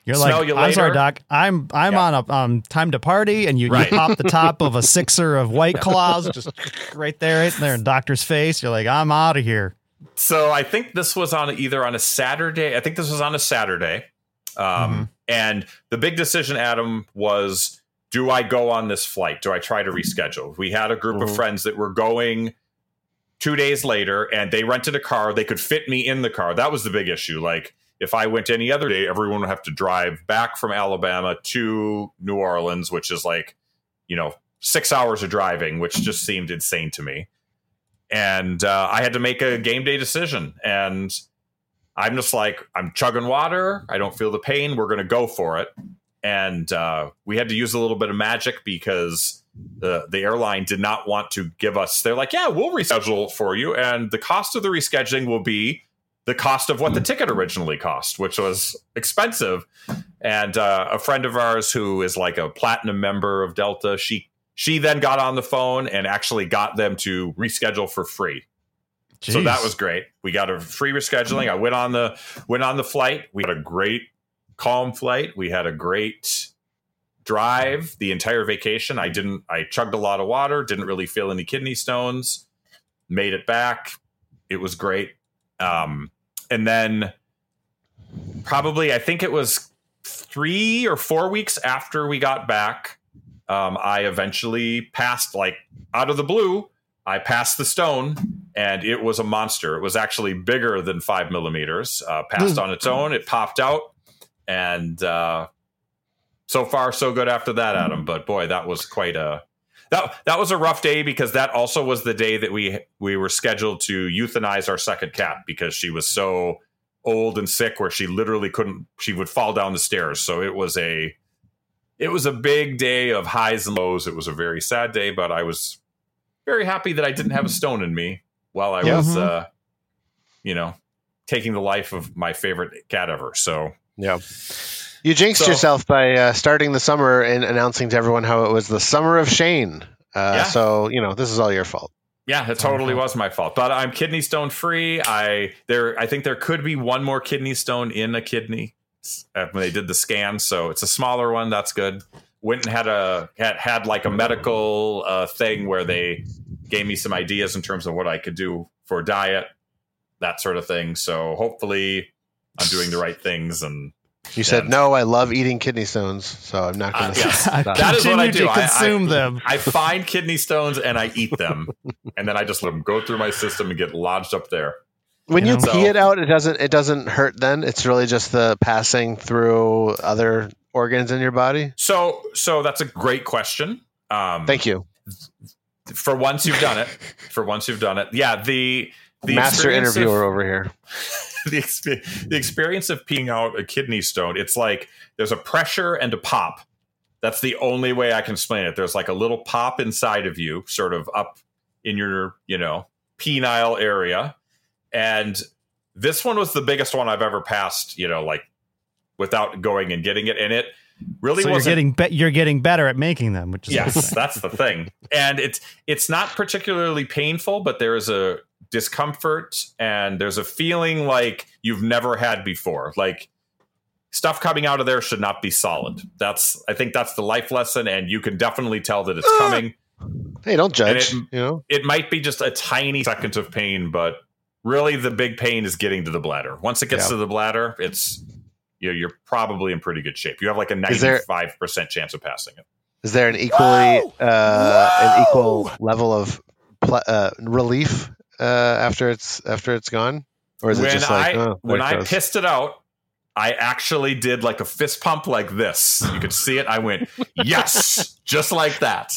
You're Smell like, you I'm sorry, doc. I'm I'm Yeah. on a um time to party, and you, Right. you pop the top of a sixer of White Claws just right there, right there in doctor's face. You're like, I'm out of here. so I think this was on either on a Saturday. I think this was on a Saturday. Um, And the big decision, Adam, was do I go on this flight? Do I try to reschedule? We had a group of Mhm. friends that were going two days later and they rented a car. They could fit me in the car. That was the big issue. Like, if I went any other day, everyone would have to drive back from Alabama to New Orleans, which is like, you know, six hours of driving, which just seemed insane to me. And uh, I had to make a game day decision. And I'm just like, I'm chugging water. I don't feel the pain. We're going to go for it. And uh, we had to use a little bit of magic because the the airline did not want to give us. They're like, yeah, we'll reschedule for you, and the cost of the rescheduling will be the cost of what the ticket originally cost, which was expensive. And uh, a friend of ours who is like a platinum member of Delta, she she then got on the phone and actually got them to reschedule for free. So that was great. We got a free rescheduling. I went on the went on the flight. We had a great calm flight. We had a great drive the entire vacation. I didn't I chugged a lot of water, didn't really feel any kidney stones. Made it back. It was great. Um and then probably I think it was 3 or 4 weeks after we got back, um I eventually passed like out of the blue I passed the stone and it was a monster. It was actually bigger than five millimeters. Uh, passed on its own. It popped out. And uh, so far, so good after that, Adam. But boy, that was quite a. That, that was a rough day because that also was the day that we we were scheduled to euthanize our second cat because she was so old and sick where she literally couldn't she would fall down the stairs so it was a it was a big day of highs and lows it was a very sad day but i was very happy that I didn't have a stone in me while I Yeah. was, Mhm. uh, you know, taking the life of my favorite cat ever. So Yeah. You jinxed So- yourself by uh, starting the summer and announcing to everyone how it was the summer of Shane. Uh, Yeah. So you know this is all your fault. yeah, it totally was my fault. But I'm kidney stone free. I there, I think there could be one more kidney stone in a kidney uh, when they did the scan. So it's a smaller one. That's good. Went and had a had, had like a medical uh, thing where they gave me some ideas in terms of what I could do for diet, that sort of thing. So hopefully, I'm doing the right things and You said Yeah. no. I love eating kidney stones, so I'm not going Uh, to. yes. I That is what I continue do. to I- I- consume them. I find kidney stones and I eat them, and then I just let them go through my system and get lodged up there. When You you know? pee So- it out, it doesn't. It doesn't hurt. Then it's really just the passing through other organs in your body. So, so that's a great question. Um, Thank you. for once you've done it. For once you've done it. Yeah. The The Master experience of- interviewer over here. the, the experience of peeing out a kidney stone, it's like there's a pressure and a pop. That's the only way I can explain it. There's like a little pop inside of you, sort of up in your, you know, penile area. And this one was the biggest one I've ever passed, you know, like without going and getting it. And it really so you're wasn't getting be- you're getting better at making them, which is yes thing. that's the thing and it's it's not particularly painful but there is a discomfort and there's a feeling like you've never had before like stuff coming out of there should not be solid that's i think that's the life lesson and you can definitely tell that it's ah! coming Hey, don't judge. And you know, it might be just a tiny second of pain but really the big pain is getting to the bladder once it gets Yeah. to the bladder it's you know, you're probably in pretty good shape. You have like a 95% chance of passing it. Is there an equally uh, an equal level of pl- uh, relief uh, after it's after it's gone, or is it when just like I oh, when I goes. pissed it out, I actually did like a fist pump like this. You could see it. I went yes, just like that,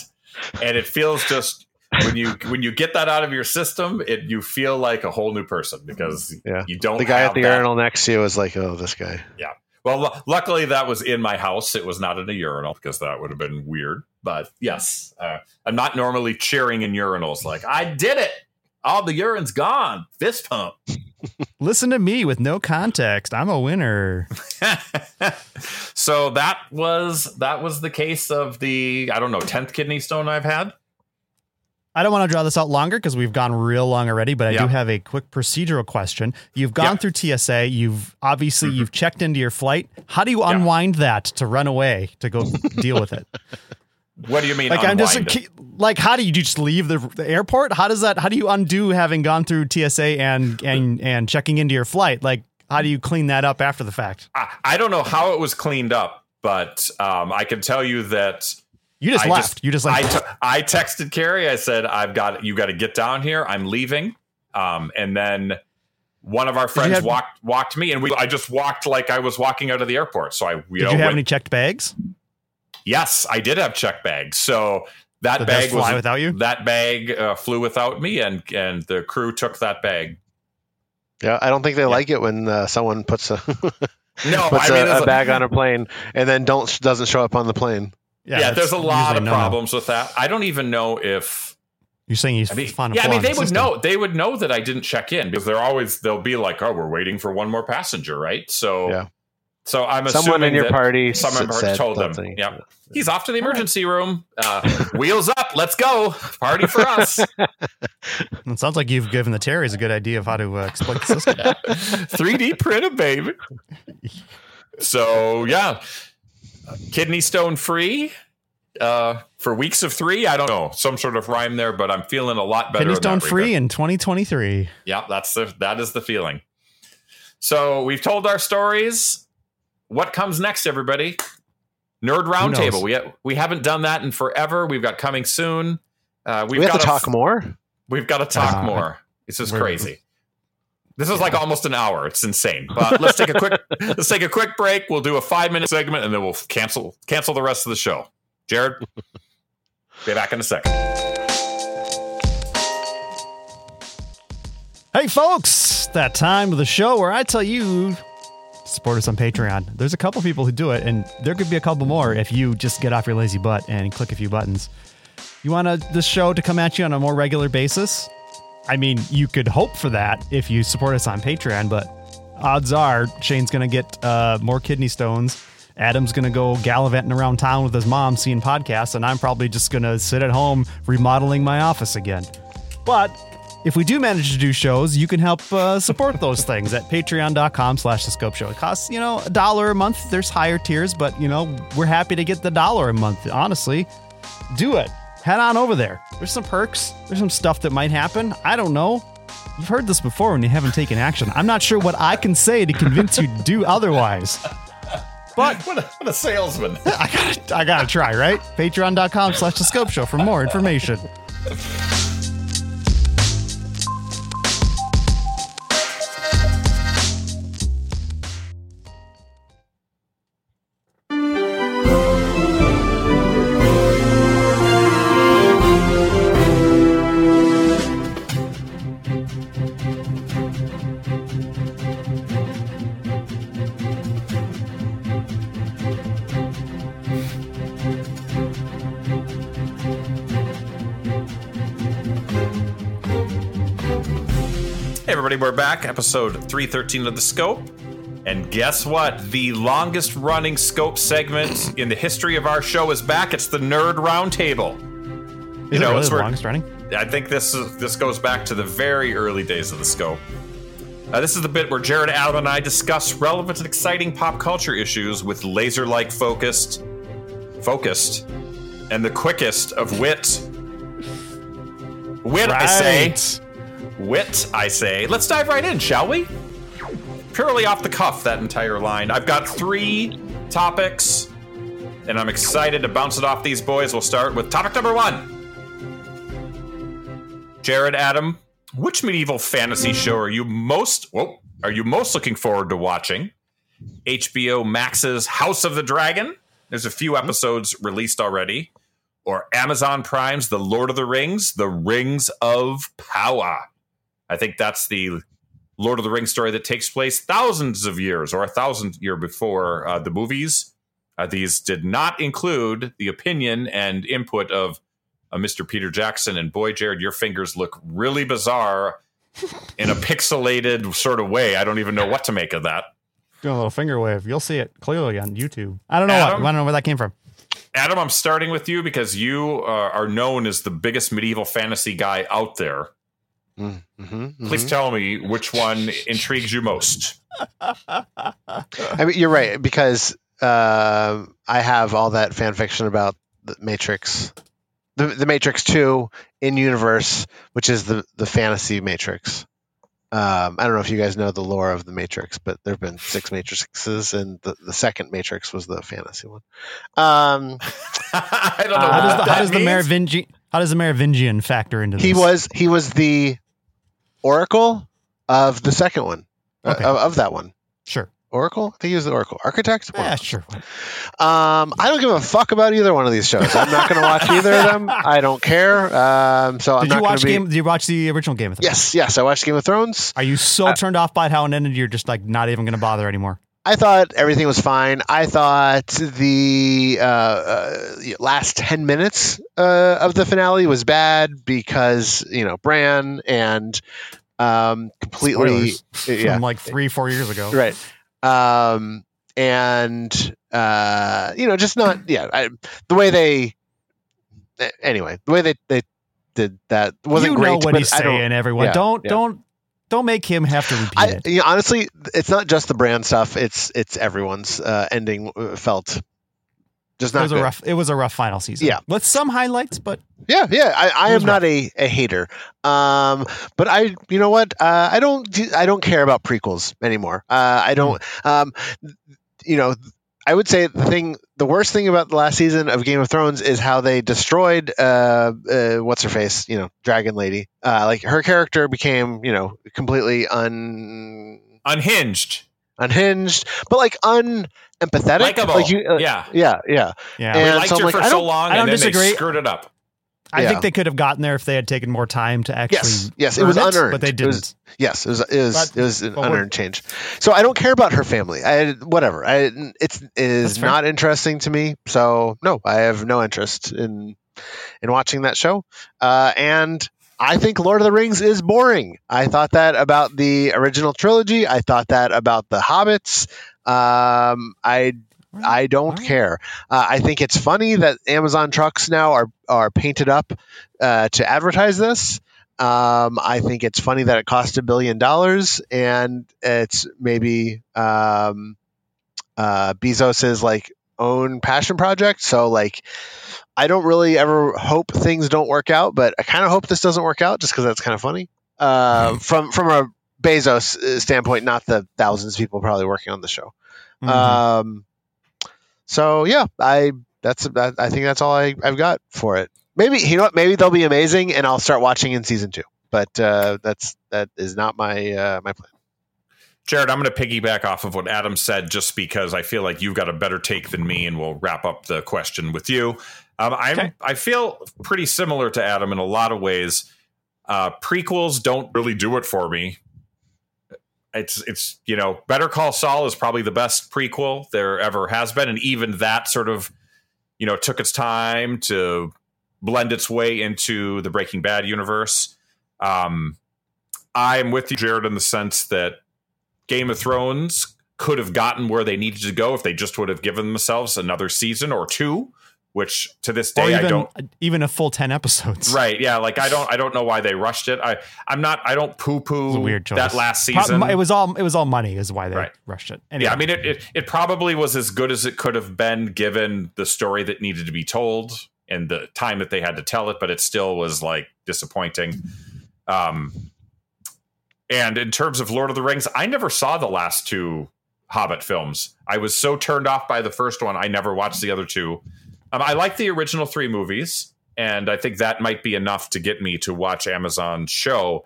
and it feels just when you when you get that out of your system, it you feel like a whole new person because Yeah. you don't. the guy have at the that- urinal next to you is like, "Oh, this guy." Yeah. Well, lu- luckily that was in my house. It was not in a urinal because that would have been weird. But yes, uh, I'm not normally cheering in urinals like I did it. All the urine's gone. Fist pump. Listen to me with no context. I'm a winner. so that was that was the case of the I don't know tenth kidney stone I've had. I don't want to draw this out longer because we've gone real long already, but I Yeah. do have a quick procedural question. You've gone Yeah. through TSA. You've obviously Mhm. you've checked into your flight. How do you Yeah. unwind that to run away to go deal with it? What do you mean? Like I'm just unwind like how do you just leave the, the airport? How does that? How do you undo having gone through TSA and and and checking into your flight? Like how do you clean that up after the fact? I, I don't know how it was cleaned up, but um, I can tell you that You just I left. just- you just left. I like t- I texted Carrie. I said I've got you got to get down here. I'm leaving. Um, and then one of our friends have- walked walked me, and we I just walked like I was walking out of the airport. So I you did know you have went- any checked bags? yes, I did have checked bags. So that Did bag fly was without you? that bag uh, flew without me, and and the crew took that bag. Yeah, I don't think they like it when uh, someone puts a No, puts I mean, a, a bag on a plane and then don't doesn't show up on the plane. Yeah, that's there's a lot of no-no. problems with that. I don't even know if You're saying he's I mean, fun. yeah, I mean, they would know. They would know that I didn't check in because they're always they'll be like, "Oh, we're waiting for one more passenger," right? So, Yeah. so I'm assuming Someone assuming in your that party someone s- said told them, something. "Yep, he's off to the emergency room. Uh, wheels up, let's go, party for us." It sounds like you've given the Terrys a good idea of how to uh, exploit the system. 3D printed, baby. So yeah, kidney stone free uh, for weeks of three. I don't know some sort of rhyme there, but I'm feeling a lot better. Kidney stone free regard. in 2023. Yeah, that's the that is the feeling. So we've told our stories. What comes next, everybody? Nerd? Roundtable. We ha- we haven't done that in forever. We've got coming soon. Uh, we've we have got to talk f- more. We've got to talk Uh, more. This is crazy. This is like almost an hour. It's insane. But let's take a quick let's take a quick break. We'll do a five minute segment and then we'll cancel cancel the rest of the show. Jared, be back in a second. Hey, folks, that time of the show where I tell you support us on Patreon. There's a couple people who do it, and there could be a couple more if you just get off your lazy butt and click a few buttons. You want uh this show to come at you on a more regular basis? I mean, you could hope for that if you support us on Patreon, but odds are Shane's going to get uh, more kidney stones. Adam's going to go gallivanting around town with his mom seeing podcasts, and I'm probably just going to sit at home remodeling my office again. But if we do manage to do shows, you can help uh, support those things at patreon.com slash the scope show. It costs, you know, a dollar a month. There's higher tiers, but, you know, we're happy to get the dollar a month, honestly. Do it. Head on over there. There's some perks. There's some stuff that might happen. I don't know. You've heard this before and you haven't taken action. I'm not sure what I can say to convince you to do otherwise. But What a, what a salesman. I gotta, I gotta try, right? Patreon.com slash the scope show for more information. everybody, we're back. Episode 313 of The Scope. And guess what? The longest running Scope segment in the history of our show is back. It's the Nerd Roundtable. Is it really it's the longest running? I think this is this goes back to the very early days of the scope. Uh, this is the bit where Jared, Adam, and I discuss relevant and exciting pop culture issues with laser-like focused, focused, and the quickest of wit. Wit, I say. Wit, I say. Let's dive right in, shall we? Purely off the cuff, that entire line. I've got three topics, and I'm excited to bounce it off these boys. We'll start with topic number one. Jared, Adam, which medieval fantasy show are you most whoa, are you most looking forward to watching? HBO Max's House of the Dragon. There's a few episodes released already. Or Amazon Prime's The Lord of the Rings, The Rings of Power. I think that's the Lord of the Rings story that takes place thousands of years or a thousand year before uh, the movies. Uh, these did not include the opinion and input of uh, Mr. Peter Jackson. And boy, Jared, your fingers look really bizarre in a pixelated sort of way. I don't even know what to make of that. Doing a little finger wave. You'll see it clearly on YouTube. I don't know Adam? what. I don't know where that came from. Adam, I'm starting with you because you uh, are known as the biggest medieval fantasy guy out there. Mm-hmm, Please tell me which one intrigues you most. I mean, you're right because uh, I have all that fan fiction about the Matrix, the the Matrix Two in universe, which is the the fantasy Matrix. Um, I don't know if you guys know the lore of the Matrix, but there have been six Matrices, and the, the second Matrix was the fantasy one. Um, I don't know. Uh, How does the, how does the. Merovingian how does the Merovingian factor into this? he was he was the oracle of the second one uh, of, of that one. sure. Oracle? I think he was the Oracle. Architect? Yeah, sure. Um, I don't give a fuck about either one of these shows. I'm not going to watch either of them. I don't care. Um, so I'm Did not you watch be. Game? Did you watch the original Game of Thrones? Yes, yes. I watched Game of Thrones. Are you so Uh, turned off by how it ended? You're just like not even going to bother anymore. I thought everything was fine. I thought the uh, uh, last ten minutes uh, of the finale was bad because you know Bran and um, completely Spoilers yeah From like three, four years ago. right um and uh you know just not yeah I, the way they anyway the way they they did that wasn't you great know what but he's saying, everyone. yeah, don't yeah. don't don't make him have to repeat I, it. you know, honestly, it's not just the Bran stuff. It's it's everyone's uh, ending uh, felt just It not was a rough. It was a rough final season. Yeah. with some highlights, but Yeah, yeah. I, I am not a, a hater. Um, but I, you know what? Uh, I don't, I don't care about prequels anymore. Uh, I don't, um, you know, I would say the thing, the worst thing about the last season of Game of Thrones is how they destroyed, uh, uh what's her face, you know, Dragon Lady. Uh, like her character became, you know, completely un, Unhinged. unhinged, but like unempathetic. Likeable. Like you, uh, yeah. yeah, yeah. yeah, And we liked so her like, for so long I don't and then disagree. they screwed it up. I yeah. think they could have gotten there if they had taken more time to actually. Yes, yes, it was earn unearned. but they It didn't. was- Yes, it was it was, But- it was an unearned change. So I don't care about her family. I whatever. I it's it is not interesting to me. So no, I have no interest in in watching that show. Uh, and I think Lord of the Rings is boring. I thought that about the original trilogy. I thought that about the Hobbits. Um, I I don't Alright. care. Uh, I think it's funny that Amazon trucks now are are painted up uh, to advertise this. Um, I think it's funny that it cost a billion dollars, and it's maybe um, uh, Bezos's like own passion project. So like, I don't really ever hope things don't work out, but I kind of hope this doesn't work out just because that's kind of funny. Uh, from from a Bezos uh, standpoint, not the thousands of people probably working on the show. Mhm. Um, so yeah, I that's that, I think that's all I, I've got for it. Maybe you know what? Maybe they'll be amazing, and I'll start watching in season two. But uh, that's that is not my uh, my plan. Jared, I'm going to piggyback off of what Adam said just because I feel like you've got a better take than me, and we'll wrap up the question with you. Um, I'm, Okay. I feel pretty similar to Adam in a lot of ways. Uh, prequels don't really do it for me. It's it's you know Better Call Saul is probably the best prequel there ever has been, and even that sort of you know took its time to blend its way into the Breaking Bad universe. Um, I'm with you, Jared, in the sense that Game of Thrones could have gotten where they needed to go if they just would have given themselves another season or two. Which to this day even, I don't even a full ten episodes. Right? Yeah, like I don't I don't know why they rushed it. I I'm not I don't poo poo weird choice. that last season. It was all it was all money is why they Right. rushed it. Anyway. Yeah, I mean it, it it probably was as good as it could have been given the story that needed to be told and the time that they had to tell it, but it still was like disappointing. Um and in terms of Lord of the Rings, I never saw the last two Hobbit films. I was so turned off by the first one, I never watched the other two. Um, I like the original three movies, and I think that might be enough to get me to watch Amazon's show.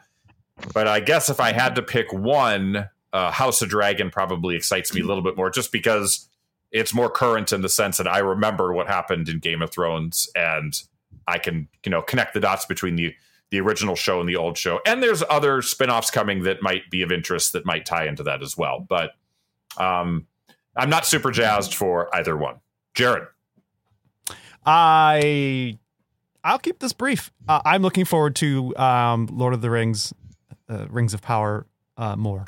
But I guess if I had to pick one, uh, House of Dragon probably excites me a little bit more, just because it's more current in the sense that I remember what happened in Game of Thrones, and I can you know connect the dots between the the original show and the old show. And there's other spin-offs coming that might be of interest that might tie into that as well. But um, I'm not super jazzed for either one. Jared. I I'll keep this brief. Uh, I'm looking forward to um, Lord of the Rings, uh, Rings of Power uh, more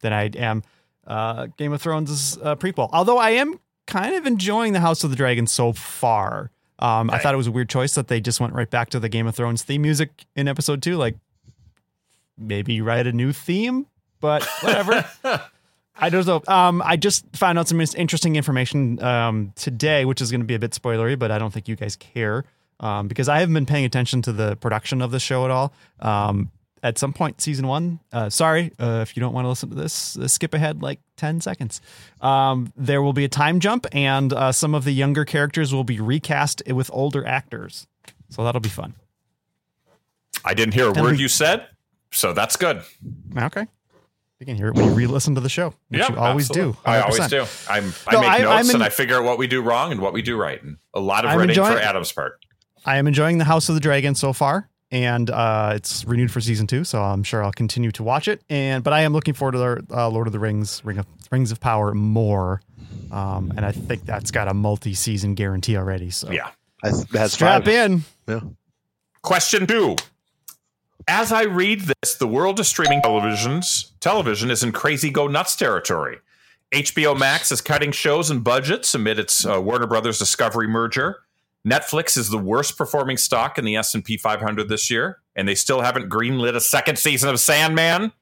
than I am uh, Game of Thrones' uh, prequel. Although I am kind of enjoying the House of the Dragon so far. Um, I thought it was a weird choice that they just went right back to the Game of Thrones theme music in episode two. Like maybe write a new theme, but whatever. I don't know. Um, I just found out some interesting information um, today, which is going to be a bit spoilery, but I don't think you guys care um, because I haven't been paying attention to the production of the show at all. Um, at some point, season one. Uh, sorry uh, if you don't want to listen to this. Uh, skip ahead like ten seconds. Um, there will be a time jump, and uh, some of the younger characters will be recast with older actors. So that'll be fun. I didn't hear a And word we- you said, so that's good. Okay. You can hear it when you re-listen to the show, which Yeah, you always absolutely. do. I always do. I'm, I No, make I- notes I'm in- and I figure out what we do wrong and what we do right. And a lot of I'm writing enjoying- for Adam's part. I am enjoying the House of the Dragon so far, and uh, it's renewed for season two, so I'm sure I'll continue to watch it. And but I am looking forward to the uh, Lord of the Rings, Ring of Rings of Power more, um, and I think that's got a multi-season guarantee already. So Yeah. That's, that's strap five. in. Yeah. Question two. As I read this, the world of streaming televisions television is in crazy go nuts territory. HBO Max is cutting shows and budgets amid its uh, Warner Brothers Discovery merger. Netflix is the worst performing stock in the S&P 500 this year, and they still haven't greenlit a second season of Sandman.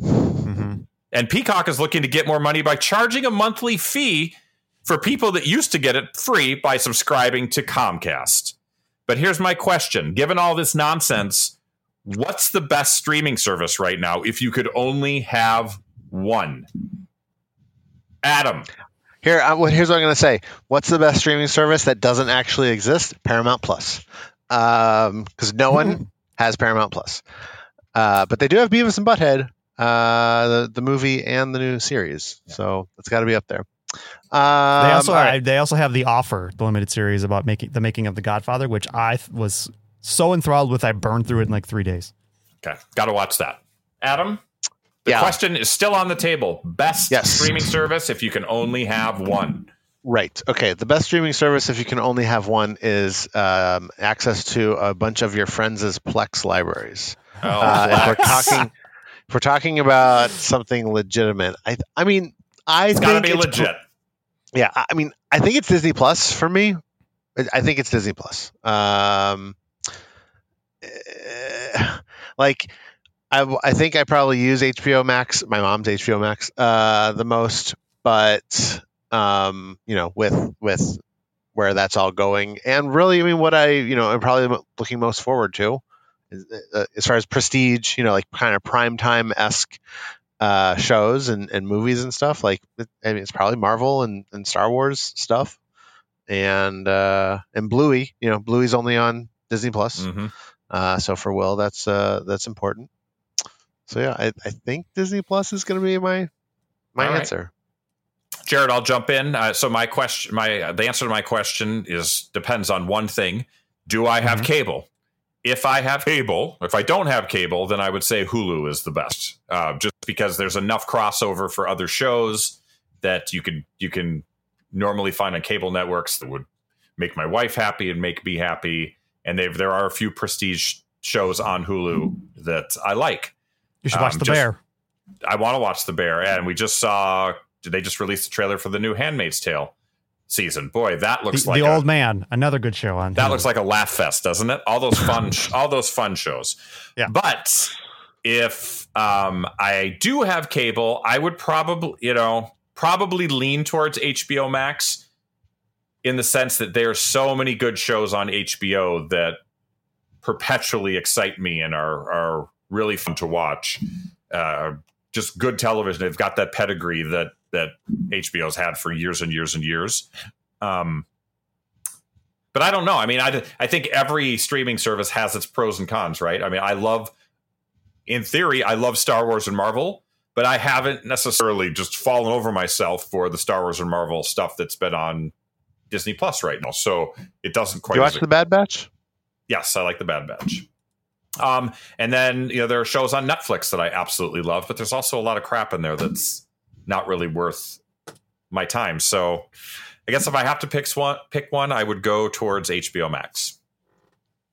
Mhm. And Peacock is looking to get more money by charging a monthly fee for people that used to get it free by subscribing to Comcast. But here's my question given all this nonsense, what's the best streaming service right now if you could only have one? Adam. Here, I, what- here's what I'm going to say. What's the best streaming service that doesn't actually exist? Paramount Plus, because no one has Paramount Plus. Uh, but they do have Beavis and Butthead, uh, the the movie and the new series. So it's got to be up there. Um, They also all right. they also have the offer, the limited series about making the making of the Godfather, which I th- was so enthralled with, I burned through it in like three days. Okay, got to watch that. Adam, the Yeah. question is still on the table. Best Yes. streaming service if you can only have one. Right. Okay. The best streaming service, if you can only have one, is um, access to a bunch of your friends' Plex libraries. Oh, Uh, if we're talking, if we're talking about something legitimate, I, I mean, I it's think got to be it's- legit. Yeah, I I mean, I think it's Disney Plus for me. I I think it's Disney Plus. Um, eh, like, I think I probably use HBO Max, my mom's HBO Max, uh, the most. But um, you know, with with where that's all going, and really, I mean, what I you know, I'm probably looking most forward to, is, uh, as far as prestige, you know, like kind of prime time esque uh, shows and, and movies and stuff. Like, I mean, it's probably Marvel and, and Star Wars stuff, and uh, and Bluey. You know, Bluey's only on Disney Plus, Mhm. Uh, so for Will, that's uh, that's important. So yeah, I, I think Disney Plus is going to be my my All right. answer. Jared, I'll jump in. Uh, so my question, my the answer to my question is depends on one thing: Do I have Mhm. cable? If I have cable, if I don't have cable, then I would say Hulu is the best, uh, just because there's enough crossover for other shows that you can you can normally find on cable networks that would make my wife happy and make me happy. And they've there are a few prestige shows on Hulu that I like. You should watch Um, The just- Bear. I want to watch The Bear, and we just saw. Did they just release the trailer for the new Handmaid's Tale season? Boy, that The, looks like the a, Old Man, another good show on. that Hulu. looks like a laugh fest, doesn't it? All those fun, all those fun shows. Yeah. But if um, I do have cable, I would probably, you know, probably lean towards HBO Max in the sense that there are so many good shows on HBO that perpetually excite me and are are really fun to watch. Uh, just good television. They've got that pedigree that that HBO's had for years and years and years. Um, but I don't know. I mean, I I think every streaming service has its pros and cons, right? I mean, I love, in theory, I love Star Wars and Marvel, but I haven't necessarily just fallen over myself for the Star Wars and Marvel stuff that's been on Disney Plus right now. So it doesn't quite. you watch The Bad Batch? Yes, I like the Bad Batch. Um, and then you know there are shows on Netflix that I absolutely love, but there's also a lot of crap in there that's not really worth my time. So I guess if I have to pick one, pick one, I would go towards HBO Max.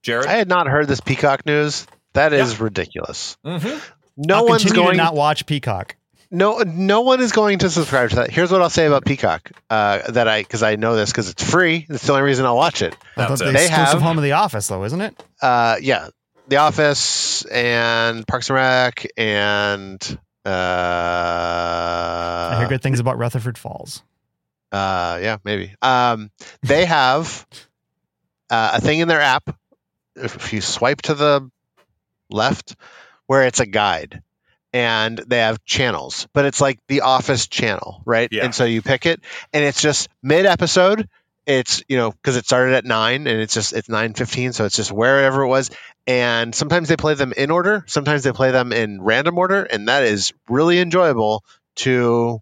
Jared, I had not heard this Peacock news. That is ridiculous. Mhm. No I'll one's going. to not watch Peacock. No, no one is going to subscribe to that. Here's what I'll say about Peacock. Uh, that I because I know this because it's free. That's the only reason I'll watch it. I That's the They exclusive have- home of The Office, though, isn't it? Uh, yeah, The Office and Parks and Rec and uh, I hear good things about Rutherford Falls. Uh, yeah, maybe. Um, they have uh, a thing in their app. If you swipe to the left, where it's a guide, and they have channels, but it's like the Office channel, right? Yeah. And so you pick it, and it's just mid episode. It's you know because it started at nine, and it's just it's nine fifteen, so it's just wherever it was. And sometimes they play them in order, sometimes they play them in random order, and that is really enjoyable to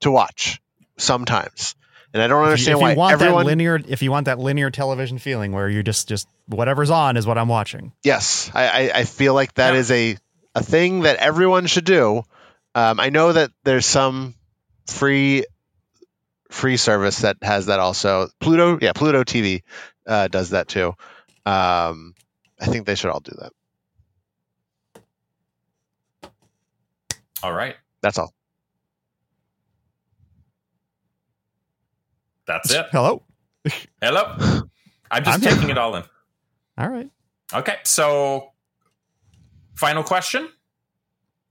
to watch sometimes. And I don't If you, understand if why you want everyone. that linear, if you want that linear television feeling where you're just just whatever's on is what I'm watching. yes, I, I, I feel like that Yeah. is a a thing that everyone should do. Um, I know that there's some free free service that has that also. Pluto, yeah, Pluto TV uh, does that too. Um, I think they should all do that. all right, That's all. that's it. Hello. Hello, I'm just I'm here. taking it all in. All right. Okay, so final question.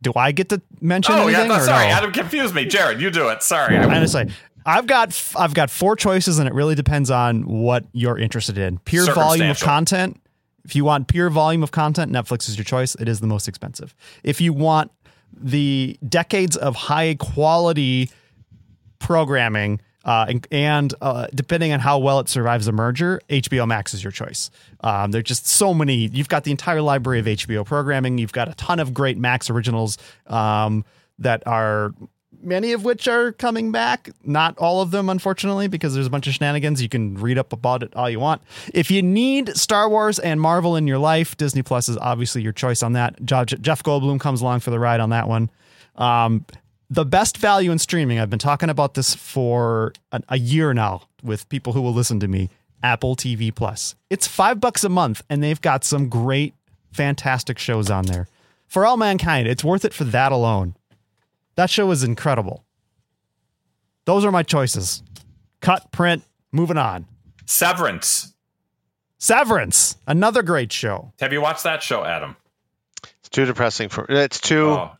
Do I get to mention Oh yeah, anything? no, sorry, no? Adam confused me. Jared, you do it. Sorry, I'm gonna say I've got I've got four choices, and it really depends on what you're interested in. Pure volume of content. If you want pure volume of content, Netflix is your choice. It is the most expensive. If you want the decades of high quality programming, uh, and, and uh, depending on how well it survives a merger, HBO Max is your choice. Um, there's just so many. You've got the entire library of HBO programming. You've got a ton of great Max originals um, that are many of which are coming back. Not all of them, unfortunately, because there's a bunch of shenanigans. You can read up about it all you want. If you need Star Wars and Marvel in your life, Disney Plus is obviously your choice on that. Jeff Goldblum comes along for the ride on that one. Um, the best value in streaming, I've been talking about this for a, a year now with people who will listen to me. Apple TV Plus. It's five bucks a month, and they've got some great, fantastic shows on there. For all mankind, it's worth it for that alone. That show is incredible. Those are my choices. Cut, print, moving on. Severance. Severance, another great show. Have you watched that show, Adam? It's too depressing for. It's too Oh,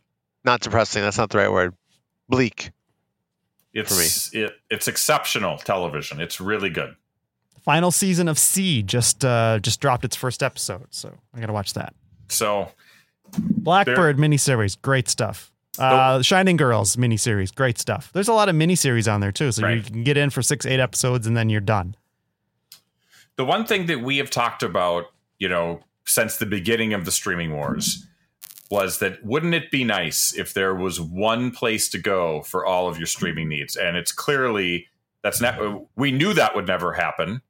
not depressing. That's not the right word. Bleak. it's it, it's exceptional television. It's really good. Final season of See just uh, just dropped its first episode, so I gotta watch that. So Blackbird miniseries, great stuff. Uh, Shining Girls miniseries, great stuff. There's a lot of miniseries on there too, so you can get in for six, eight episodes, and then you're done. the one thing that we have talked about, you know, since the beginning of the streaming wars was that wouldn't it be nice if there was one place to go for all of your streaming needs? And it's clearly that's not we knew that would never happen.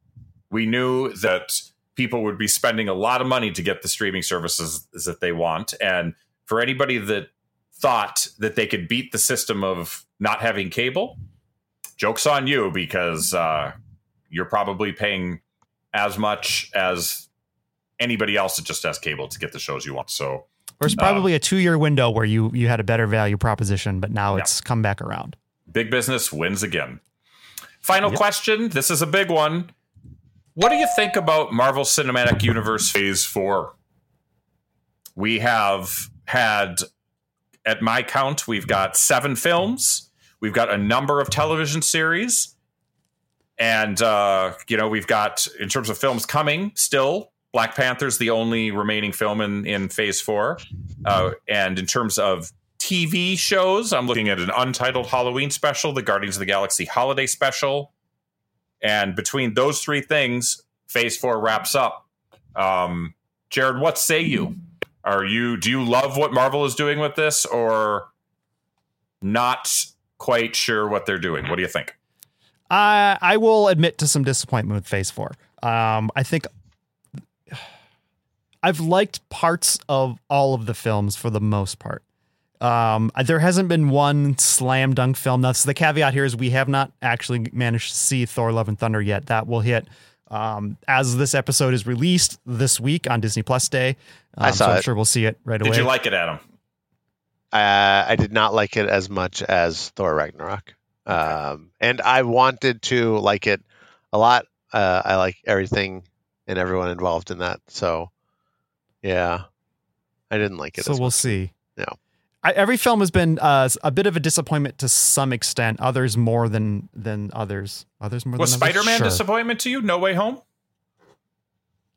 We knew that people would be spending a lot of money to get the streaming services that they want. And for anybody that thought that they could beat the system of not having cable, joke's on you because uh, you're probably paying as much as anybody else that just has cable to get the shows you want. So There's probably a two year window where you you had a better value proposition, but now Yeah. it's come back around. Big business wins again. Final Yep. question. This is a big one. What do you think about Marvel Cinematic Universe Phase 4? We have had, at my count, we've got seven films, we've got a number of television series, and, uh, you know, we've got, in terms of films coming, still, Black Panther's the only remaining film in, in Phase 4. Uh, and in terms of TV shows. I'm looking at an untitled Halloween special, the Guardians of the Galaxy holiday special. And between those three things, phase four wraps up. Um, Jared, what say you? Are you do you love what Marvel is doing with this or not quite sure what they're doing? What do you think? I I will admit to some disappointment with Phase Four. Um, I think I've liked parts of all of the films for the most part. Um, there hasn't been one slam dunk film. That's the caveat here is we have not actually managed to see Thor: Love and Thunder yet. That will hit um, as this episode is released this week on Disney Plus Day. Um, I saw so I'm it. sure we'll see it right Did away. Did you like it, Adam? Uh, I did not like it as much as Thor Ragnarok. Um, and I wanted to like it a lot. Uh, I like everything and everyone involved in that. So, yeah, I didn't like it. so as we'll much. see. Yeah. I, every film has been uh, a bit of a disappointment to some extent. Others more than than others. Others more Was than others. Spider Man Sure. disappointment to you? No Way Home?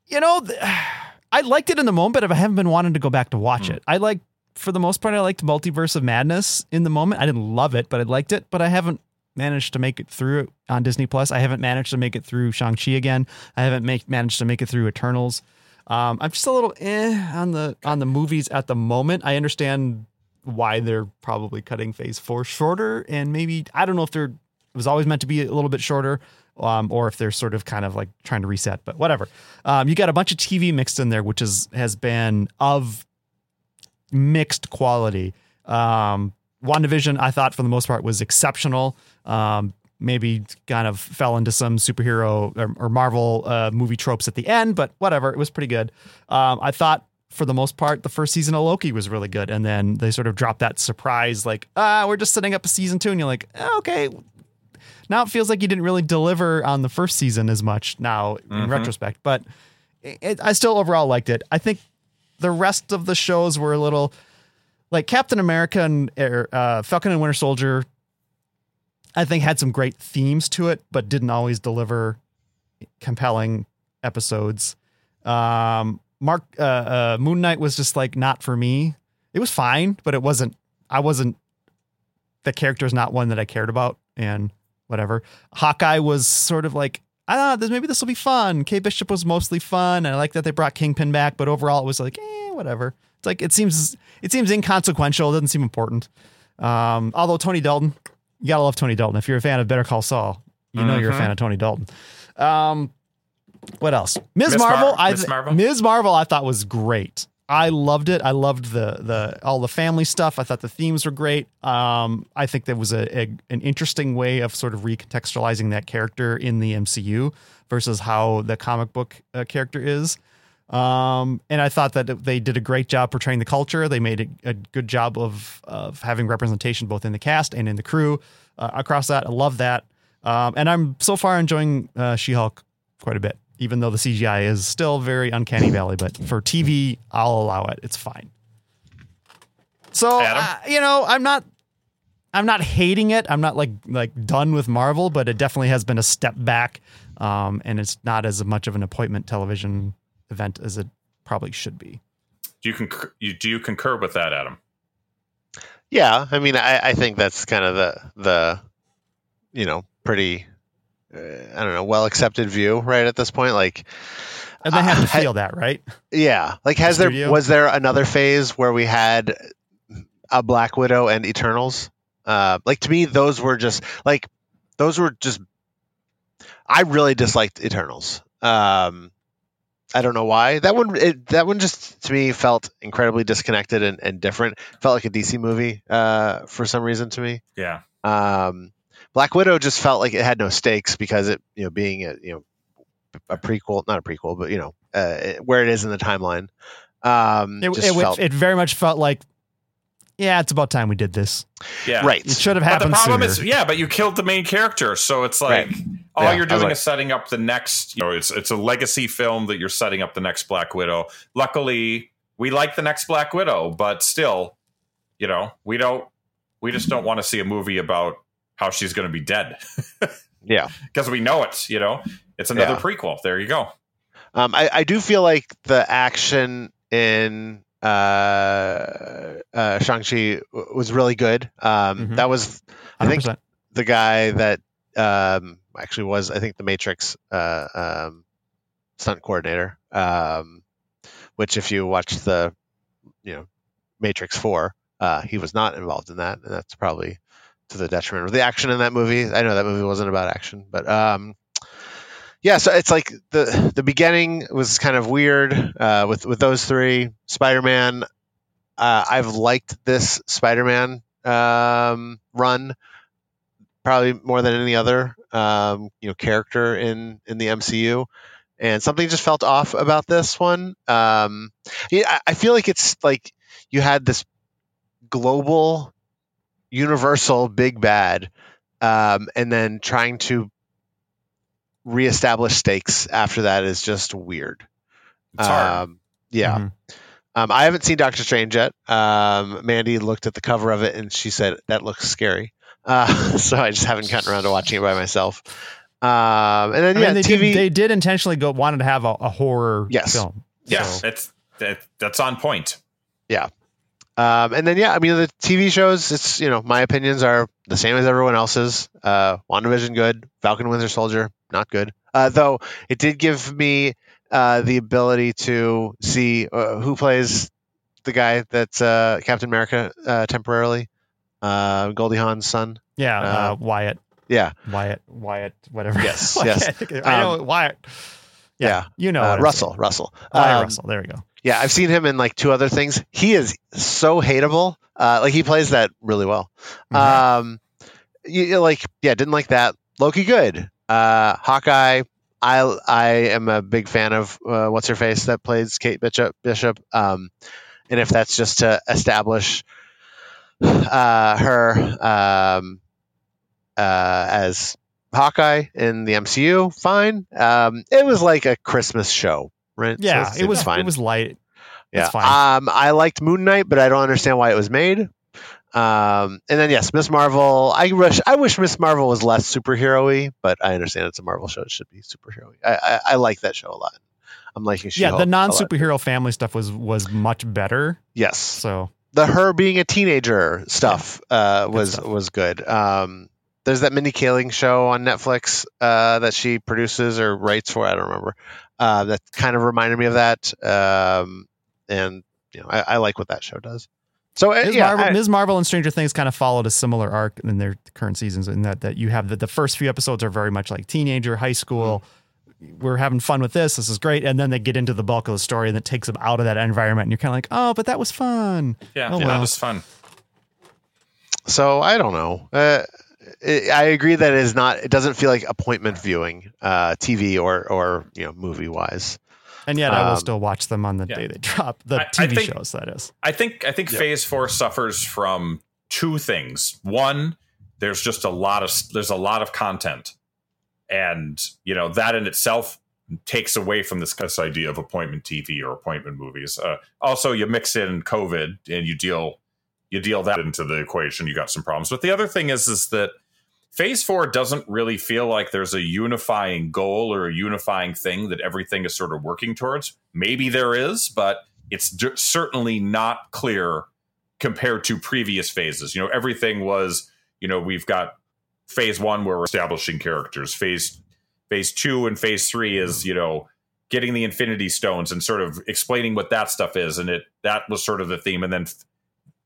You know, th- I liked it in the moment, but I haven't been wanting to go back to watch Hmm. it. I like, for the most part, I liked Multiverse of Madness in the moment. I didn't love it, but I liked it. But I haven't managed to make it through on Disney Plus. I haven't managed to make it through Shang Chi again. I haven't make, managed to make it through Eternals. Um, I'm just a little eh on the on the movies at the moment. I understand why they're probably cutting Phase Four shorter, and maybe I don't know if they're it was always meant to be a little bit shorter, um, or if they're sort of kind of like trying to reset. But whatever. Um, you got a bunch of TV mixed in there, which is has been of mixed quality. Um, WandaVision, I thought for the most part was exceptional. Um, maybe kind of fell into some superhero or, or Marvel uh, movie tropes at the end, but whatever. It was pretty good. Um, I thought for the most part, the first season of Loki was really good. And then they sort of dropped that surprise, like, ah, we're just setting up a season two. And you're like, "Eh, okay. Now it feels like you didn't really deliver on the first season as much now in Mhm. retrospect, but it, I still overall liked it. I think the rest of the shows were a little like Captain America and er, uh, Falcon and Winter Soldier. I think had some great themes to it, but didn't always deliver compelling episodes. Um, Mark uh, uh, Moon Knight was just like not for me. It was fine, but it wasn't. I wasn't. The character is not one that I cared about, and whatever. Hawkeye was sort of like I don't know. This maybe this will be fun. Kate Bishop was mostly fun, and I like that they brought Kingpin back. But overall, it was like eh, whatever. It's like it seems it seems inconsequential. It doesn't seem important. Um, although Tony Dalton, you gotta love Tony Dalton. If you're a fan of Better Call Saul, you know you're a Mhm. fan of Tony Dalton. Um, what else? Ms. Ms. Marvel. Mar- I Ms. Marvel? Ms. Marvel. I thought was great. I loved it. I loved the the all the family stuff. I thought the themes were great. Um, I think that was a, a an interesting way of sort of recontextualizing that character in the MCU versus how the comic book uh, character is. Um, and I thought that they did a great job portraying the culture. They made a, a good job of of having representation both in the cast and in the crew uh, across that. I love that. Um, and I'm so far enjoying uh, She-Hulk quite a bit, even though the CGI is still very uncanny valley. But for TV, I'll allow it. It's fine. So uh, you know, I'm not. I'm not hating it. I'm not like like done with Marvel, but it definitely has been a step back, um, and it's not as much of an appointment television event as it probably should be. Do you concur, you, do you concur with that, Adam? Yeah, I mean, I, I think that's kind of the the, you know, pretty, uh, I don't know, well accepted view, right? At this point, like, And they have Uh, to ha- feel that, right? yeah, like, has Studio? there was there another phase where we had a Black Widow and Eternals? Uh, like to me, those were just like those were just. I really disliked Eternals. Um, I don't know why that one. It, that one just to me felt incredibly disconnected and, and different. Felt like a DC movie uh, for some reason to me. Yeah. Um, Black Widow just felt like it had no stakes because it, you know, being a you know a prequel, not a prequel, but you know uh, where it is in the timeline. Um, It, just it, felt- it very much felt like, yeah, it's about time we did this. Yeah. right. It should have But the problem sooner. is, yeah, but you killed the main character, so it's like Right. all Yeah, you're doing like- is setting up the next. You know, it's it's a legacy film that you're setting up the next Black Widow. Luckily, we like the next Black Widow, but still, you know, we don't. We just don't want to see a movie about how she's going to be dead Yeah. because we know it. You know, it's another Yeah. prequel. There you go. Um, I, I do feel like the action in uh, uh, Shang-Chi w- was really good. Um, Mhm. That was, I think, 100%. the guy that um, actually was, I think, the Matrix uh, um, stunt coordinator. Um, which, if you watch the, you know, Matrix Four, uh, he was not involved in that, and that's probably to the detriment of the action in that movie. I know that movie wasn't about action, but um, yeah. So it's like the the beginning was kind of weird uh, with with those three. Spider Man. Uh, I've liked this Spider Man um, run probably more than any other um, you know character in in the MCU. And something just felt off about this one. Um, yeah, I, feel like it's like you had this global, universal big bad, um, and then trying to reestablish stakes after that is just weird. It's hard. Um, yeah. Mhm. Um, I haven't seen Doctor Strange yet. Um, Mandy looked at the cover of it and she said that looks scary. Uh, so I just haven't gotten around to watching it by myself. Um, and then I yeah, mean, they TV. did, they did intentionally go wanted to have a, a horror Yes. film. yeah, So- it's that, that's on point. Um, and then yeah, I mean the TV shows. It's you know my opinions are the same as everyone else's. Uh, WandaVision good, Falcon Winter Soldier not good. Uh, though it did give me uh, the ability to see uh, who plays the guy that's uh, Captain America uh, temporarily, uh, Goldie Hawn's son. yeah, uh, Uh, Wyatt, Yeah, Wyatt, Wyatt, whatever. Yes, I yes. can't think of- I know Wyatt. Yeah, yeah. you know uh, Russell. Russell. Wyatt Um, Russell. There we go. Yeah, I've seen him in like two other things. He is so hateable. Uh, like he plays that really well. Mhm. Um, you, you like, yeah, didn't like that. Loki, good. Uh, Hawkeye. I I am a big fan of uh, what's her face that plays Kate Bishop. Bishop. Um, and if that's just to establish uh, her um, uh, as Hawkeye in the MCU, fine. Um, it was like a Christmas show, So yeah, it's- it was fine. it was light. Yeah. It's fine. Um, I liked Moon Knight, but I don't understand why it was made. Um, and then yes, Miss Marvel. I wish I wish Miss Marvel was less superhero-y, but I understand it's a Marvel show; it should be superhero-y. I, I, I like that show a lot. I'm liking yeah, She-Hulk the non superhero family stuff was was much better. Yes, So the her being a teenager stuff uh, was stuff. was good. Um, there's that Mindy Kaling show on Netflix uh, that she produces or writes for. I don't remember. Uh, that kind of reminded me of that. Um, and you know, I, I like what that show does. So uh, Ms. yeah, Marvel, I- Ms. Marvel and Stranger Things kind of followed a similar arc in their current seasons in that that you have the, the first few episodes are very much like teenager, high school. Mm-hmm. We're having fun with this. This is great. And then they get into the bulk of the story and it takes them out of that environment. And you're kind of like, oh, but that was fun. Yeah, Oh, yeah, well. that was fun. so I don't know. Uh, I I agree that it is not. It doesn't feel like appointment viewing, uh, TV or or you know movie wise. And yet I will Um, still watch them on the yeah. day they drop the I- I TV think- shows, that is. I think I think Yeah. Phase Four suffers from two things. One, there's just a lot of there's a lot of content, and you know that in itself takes away from this, this idea of appointment TV or appointment movies. Uh, also, you mix in COVID and you deal you deal that into the equation. You got some problems. But the other thing is is that Phase Four doesn't really feel like there's a unifying goal or a unifying thing that everything is sort of working towards. Maybe there is, but it's d- certainly not clear compared to previous phases. You know, everything was, you know, we've got phase one where we're establishing characters. Phase phase two and phase three is, you know, getting the infinity stones and sort of explaining what that stuff is. And it that was sort of the theme. And then f-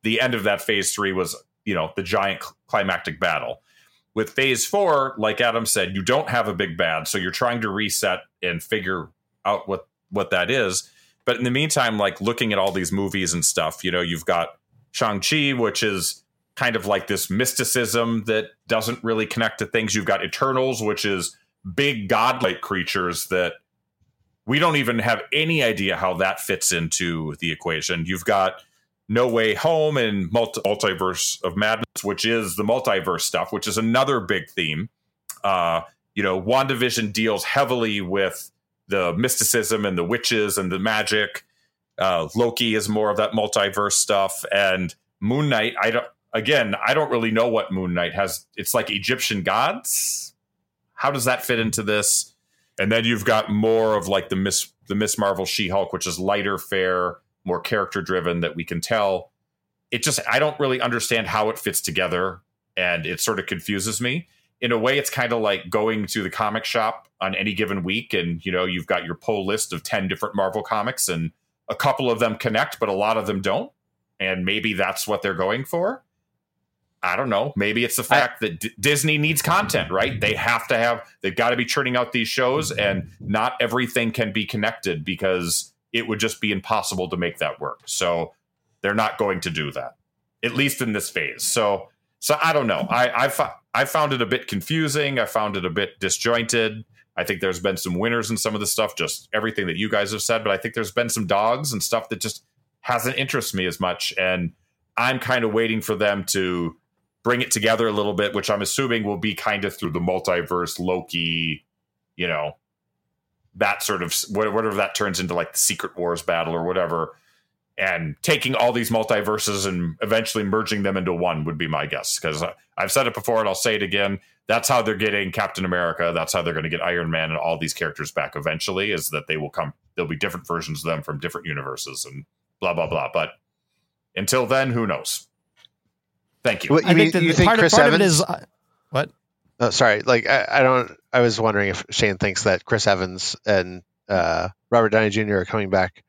the end of that phase three was, you know, the giant cl- climactic battle. With phase four, like Adam said, you don't have a big bad, so you're trying to reset and figure out what what that is. But in the meantime, like looking at all these movies and stuff, you know, you've got Shang-Chi, which is kind of like this mysticism that doesn't really connect to things. You've got Eternals, which is big godlike creatures that we don't even have any idea how that fits into the equation. You've got No Way Home and multi- Multiverse of Madness, which is the multiverse stuff, which is another big theme. Uh, you know, WandaVision deals heavily with the mysticism and the witches and the magic. Uh, Loki is more of that multiverse stuff, and Moon Knight. I don't. Again, I don't really know what Moon Knight has. It's like Egyptian gods. How does that fit into this? And then you've got more of like the Miss the Miss Marvel She Hulk, which is lighter fare, more character driven that we can tell. It just I don't really understand how it fits together, and it sort of confuses me. In a way, it's kind of like going to the comic shop on any given week, and you know you've got your pull list of ten different Marvel comics, and a couple of them connect, but a lot of them don't. And maybe that's what they're going for. I don't know. Maybe it's the fact I, that D- Disney needs content, right? They have to have, they've got to be churning out these shows, and not everything can be connected because it would just be impossible to make that work. So they're not going to do that, at least in this phase. So, so I don't know. I I, I found it a bit confusing. I found it a bit disjointed. I think there's been some winners in some of the stuff, just everything that you guys have said. But I think there's been some dogs and stuff that just hasn't interested me as much, and I'm kind of waiting for them to bring it together a little bit, which I'm assuming will be kind of through the multiverse Loki, you know, that sort of whatever that turns into like the Secret Wars battle or whatever. And taking all these multiverses and eventually merging them into one would be my guess. Because I've said it before and I'll say it again. That's how they're getting Captain America. That's how they're going to get Iron Man and all these characters back eventually, is that they will come, there'll be different versions of them from different universes and blah, blah, blah. But until then, who knows? Thank you. Well, you I mean, think that you think part, Chris part Evans, of it is uh, what? Oh, sorry. Like I, I, don't. I was wondering if Shane thinks that Chris Evans and uh, Robert Downey Jr. are coming back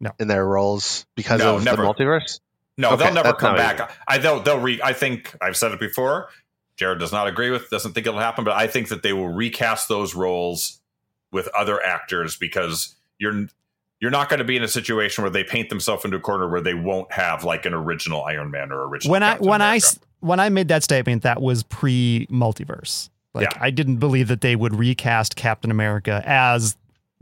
no. in their roles because no, of never. the multiverse. No, okay, they'll never come back. I they'll they'll re. I think I've said it before. Jared does not agree with. Doesn't think it'll happen, but I think that they will recast those roles with other actors because you're you're not going to be in a situation where they paint themselves into a corner where they won't have like an original Iron Man or original. When Captain I when America. I when I made that statement, that was pre multiverse. Like yeah. I didn't believe that they would recast Captain America as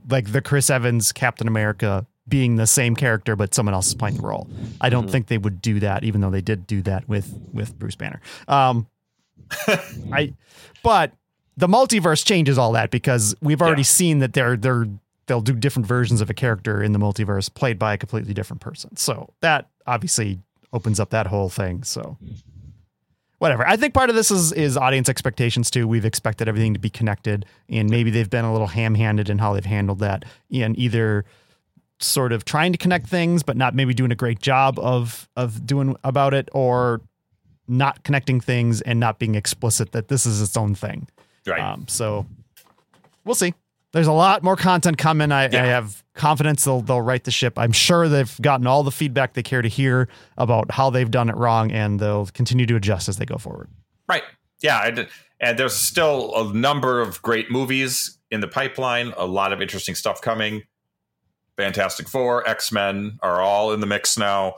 like the Chris Evans Captain America being the same character but someone else is playing the role. I don't mm-hmm. think they would do that, even though they did do that with with Bruce Banner. Um, I, but the multiverse changes all that because we've already yeah. seen that they're they're they'll do different versions of a character in the multiverse played by a completely different person. So that obviously opens up that whole thing. So whatever. I think part of this is is audience expectations too. We've expected everything to be connected, and maybe they've been a little ham-handed in how they've handled that, and either sort of trying to connect things, but not maybe doing a great job of of doing about it, or not connecting things and not being explicit that this is its own thing. Right. Um, so we'll see there's a lot more content coming. I, yeah. I, have confidence they'll they'll right the ship. I'm sure they've gotten all the feedback they care to hear about how they've done it wrong, and they'll continue to adjust as they go forward. Right. Yeah. And there's still a number of great movies in the pipeline. A lot of interesting stuff coming. Fantastic Four, X Men are all in the mix now,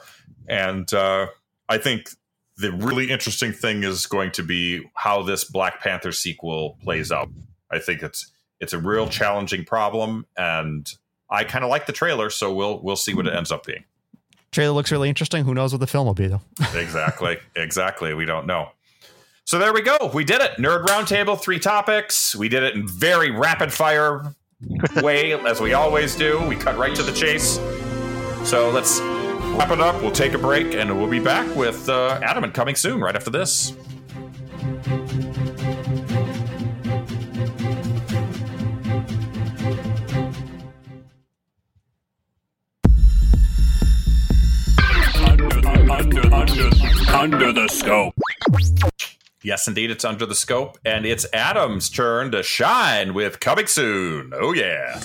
and uh, I think the really interesting thing is going to be how this Black Panther sequel plays out. I think it's it's a real challenging problem, and I kind of like the trailer, so we'll we'll see what it ends up being. Trailer looks really interesting. Who knows what the film will be though? exactly, exactly. We don't know. So there we go. We did it. Nerd Roundtable, three topics. We did it in very rapid fire way, as we always do. We cut right to the chase. So let's wrap it up. We'll take a break, and we'll be back with uh, Adamant coming soon, right after this. Under the Scope. Yes, indeed, it's Under the Scope, and it's Adam's turn to shine with Coming Soon. Oh, yeah.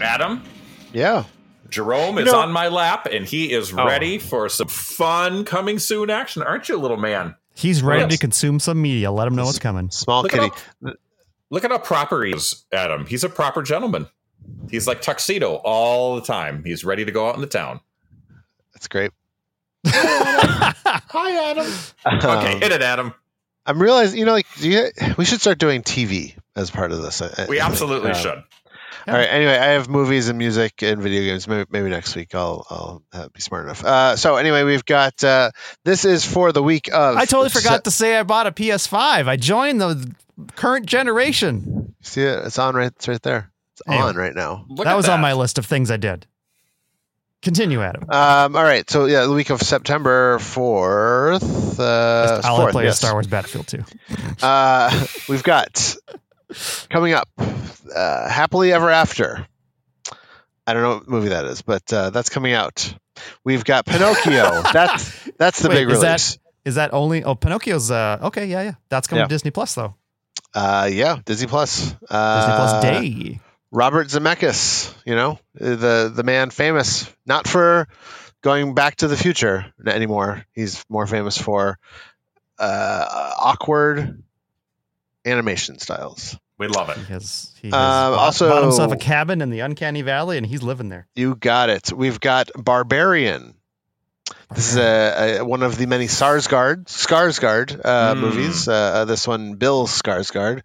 Adam? Yeah. Jerome is on my lap, and he is oh. ready for some fun Coming Soon action. Aren't you, little man? He's ready yes. to consume some media. Let him know what's coming. Small look kitty. At how, look at how proper he is, Adam. He's a proper gentleman. He's like tuxedo all the time. He's ready to go out in the town. That's great. Hi, Adam. Hi, Adam. okay, hit it, Adam. I'm realizing, you know, like do you, we should start doing TV as part of this. I- I We think. absolutely Um, should. All right. Anyway, I have movies and music and video games. Maybe, maybe next week I'll I'll uh, be smart enough. Uh, so anyway, we've got uh, this is for the week of. I totally forgot to say I bought a PS5. I joined the current generation. see it. It's on right. It's right there. It's Anyway. on right now. That at was on my list of things I did. Continue, Adam. Um, all right. So yeah, the week of September fourth. Uh, I'll fourth, play yes. a Star Wars Battlefield 2. Uh, we've got coming up, uh, happily ever after. I don't know what movie that is, but uh, that's coming out. We've got Pinocchio. that's that's the Wait, big is release. Is that only? Oh, Pinocchio's. Uh, okay, yeah, yeah. That's coming Yeah. to Disney Plus though. Uh, yeah, Disney Plus. Disney Uh, Plus Day. Robert Zemeckis, you know, the the man famous not for going back to the future anymore. He's more famous for uh, awkward animation styles. We love it. He has. He has Um, bought, also- bought himself a cabin in the Uncanny Valley, and he's living there. You got it. We've got Barbarian. This is a, a one of the many Sarsgaard Skarsgård uh, Mm. movies. Uh, uh, this one, Bill Skarsgård.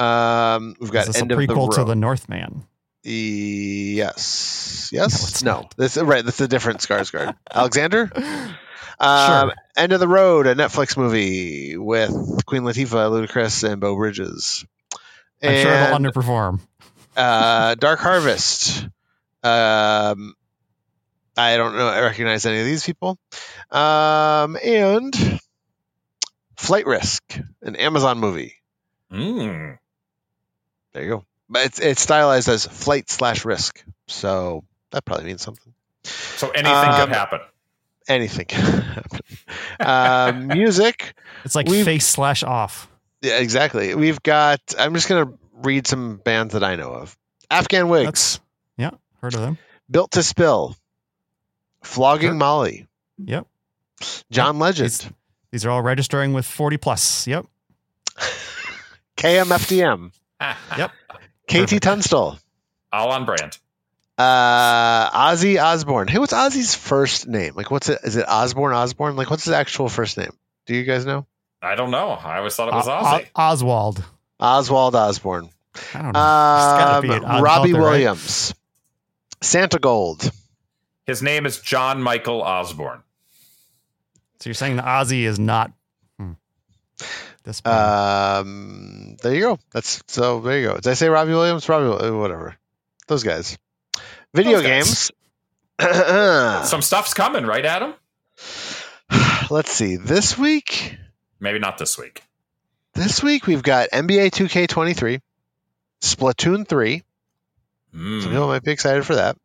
Um, we've got Is this End a of the prequel Road. to the Northman? Yes. No, Yes. it's No. This right. That's a different Skarsgård. Alexander. Um, End of the Road, a Netflix movie with Queen Latifah, Ludacris, and Beau Bridges. I'm sure it'll underperform. uh, Dark Harvest. Um, I don't know. I recognize any of these people. Um, and Flight Risk, an Amazon movie. Mm. There you go. But it's it's stylized as flight slash risk, so that probably means something. So anything Um, could happen. Anything can happen. um, music. It's like we've- face slash off. Yeah, exactly. We've got. I'm just gonna read some bands that I know of. Afghan Whigs, That's yeah. Heard of them? Built to Spill, Flogging Sure. Molly, Yep. John Legend, These, these are all registering with 40 plus. Yep. KMFDM, Yep. KT Tunstall, All on brand. uh, Ozzy Osbourne. Hey, what's Ozzy's first name? Like, what's it? Is it Osborne? Osbourne? Like, what's his actual first name? Do you guys know? I don't know. I always thought it was O- Ozzy. O- Oswald. Oswald Osborne. I don't know. Um, be Robbie cult there, right? Williams, Santigold. His name is John Michael Osbourne. So you're saying the Ozzy is not hmm. This band. Um, there you go. That's so. There you go. Did I say Robbie Williams? Robbie, Wi- whatever. Those guys. Video Those guys. games. Some stuff's coming, right, Adam? Let's see. This week, Maybe not this week. this week we've got NBA 2K23, Splatoon 3. Mm. Some people might be excited for that.